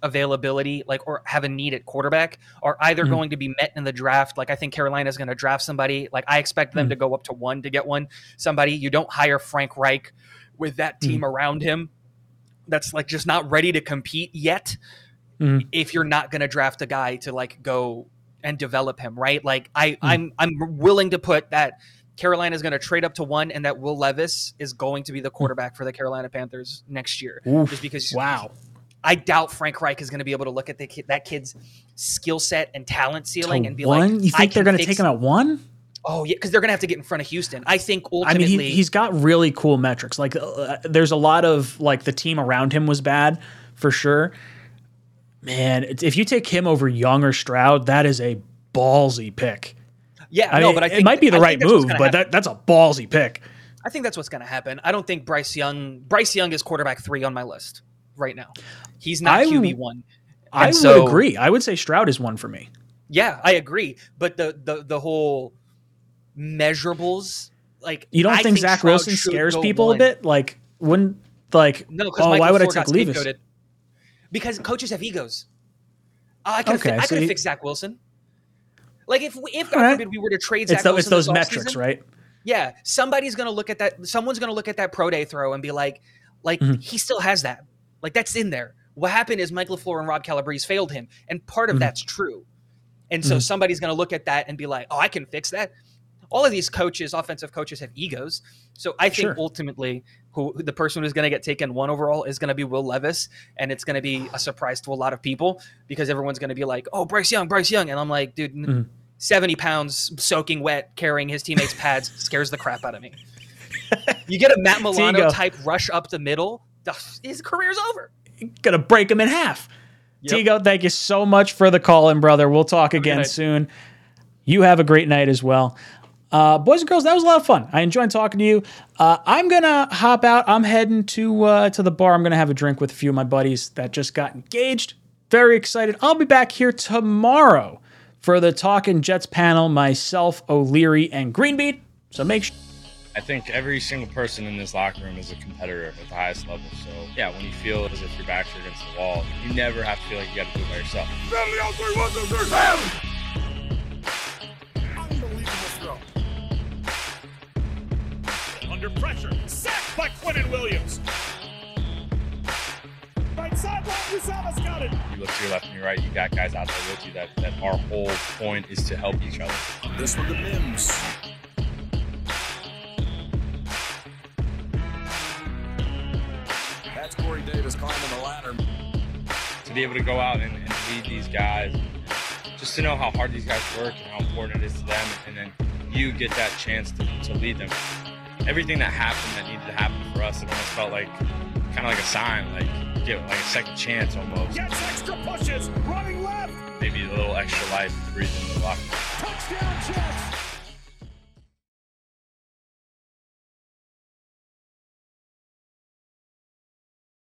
availability, like or have a need at quarterback, are either Mhm. going to be met in the draft. Like I think Carolina's going to draft somebody. Like I expect them Mhm. to go up to one to get one. Somebody you don't hire Frank Reich with that hmm. team around him that's like just not ready to compete yet Mhm. if you're not going to draft a guy to like go and develop him right like i hmm. i'm i'm willing to put that Carolina is going to trade up to one and that will levis is going to be the hmm. quarterback for the carolina panthers next year Oof. just because wow i doubt frank reich is going to be able to look at the kid, that kid's skill set and talent ceiling and be one? like you I think they're going to take him at one? Oh yeah because they're going to have to get in front of houston i think I ultimately mean, he, he's got really cool metrics. Like, uh, there's a lot of like the team around him was bad for sure. Man, if you take him over Young or Stroud, that is a ballsy pick. yeah I no mean, but I it might be the I right think move, but that, that's a ballsy pick. I think that's what's going to happen. I don't think Bryce Young. Bryce Young is quarterback three on my list right now. He's not I- QB one. I And would agree. I would say Stroud is one for me. Yeah, I agree. But the the the whole measurables, like You don't I think, Zach Wilson scares people one. a bit? Like, wouldn't like? No, oh, Michael why would I take Levis? Because coaches have egos. I could Okay, I so could have you- fixed Zach Wilson. Like if we- if God right. forbid we were to trade It's, Zach tho- Wilson it's those metrics, offseason, right? Yeah, somebody's gonna look at that. Someone's gonna look at that pro day throw and be like, like Mhm. he still has that. Like that's in there. What happened is Mike Lafleur and Rob Calabrese failed him, and part of Mhm. that's true. And so Mhm. somebody's gonna look at that and be like, oh, I can fix that. All of these coaches, offensive coaches, have egos. So I think Sure. ultimately, who the person who's going to get taken one overall is going to be Will Levis, and it's going to be a surprise to a lot of people because everyone's going to be like, "Oh, Bryce Young, Bryce Young," and I'm like, "Dude, Mhm. 70 pounds soaking wet carrying his teammates' pads scares the crap out of me. You get a Matt. Milano type rush up the middle, his career's over. Gonna break him in half. Yep. Tigo, thank you so much for the call in, brother. We'll talk again soon. You have a great night as well. Uh, boys and girls, that was a lot of fun. I enjoyed talking to you. Uh, I'm gonna hop out. I'm heading to uh, to the bar. I'm gonna have a drink with a few of my buddies that just got engaged. Very excited. I'll be back here tomorrow for the Talking Jets panel. Myself, O'Leary, and Greenbeat. So make sure. I think every single person in this locker room is a competitor at the highest level. So yeah, when you feel as if your backs are against the wall, you never have to feel like you got to do it by yourself. Under pressure. Sacked by Quinnen Williams. Right sideline, Uzomah's got it. You look to your left and your right, you got guys out there with you. That that our whole point is to help each other. This one to Mims. That's Corey Davis climbing the ladder. to be able to go out and, and lead these guys, just to know how hard these guys work and how important it is to them, and then you get that chance to, to lead them. Everything that happened that needed to happen for us, it almost felt like kind of like a sign, like get like a second chance almost, Gets extra pushes. Running left. maybe a little extra life to breathe into the locker room. Touchdown Jets.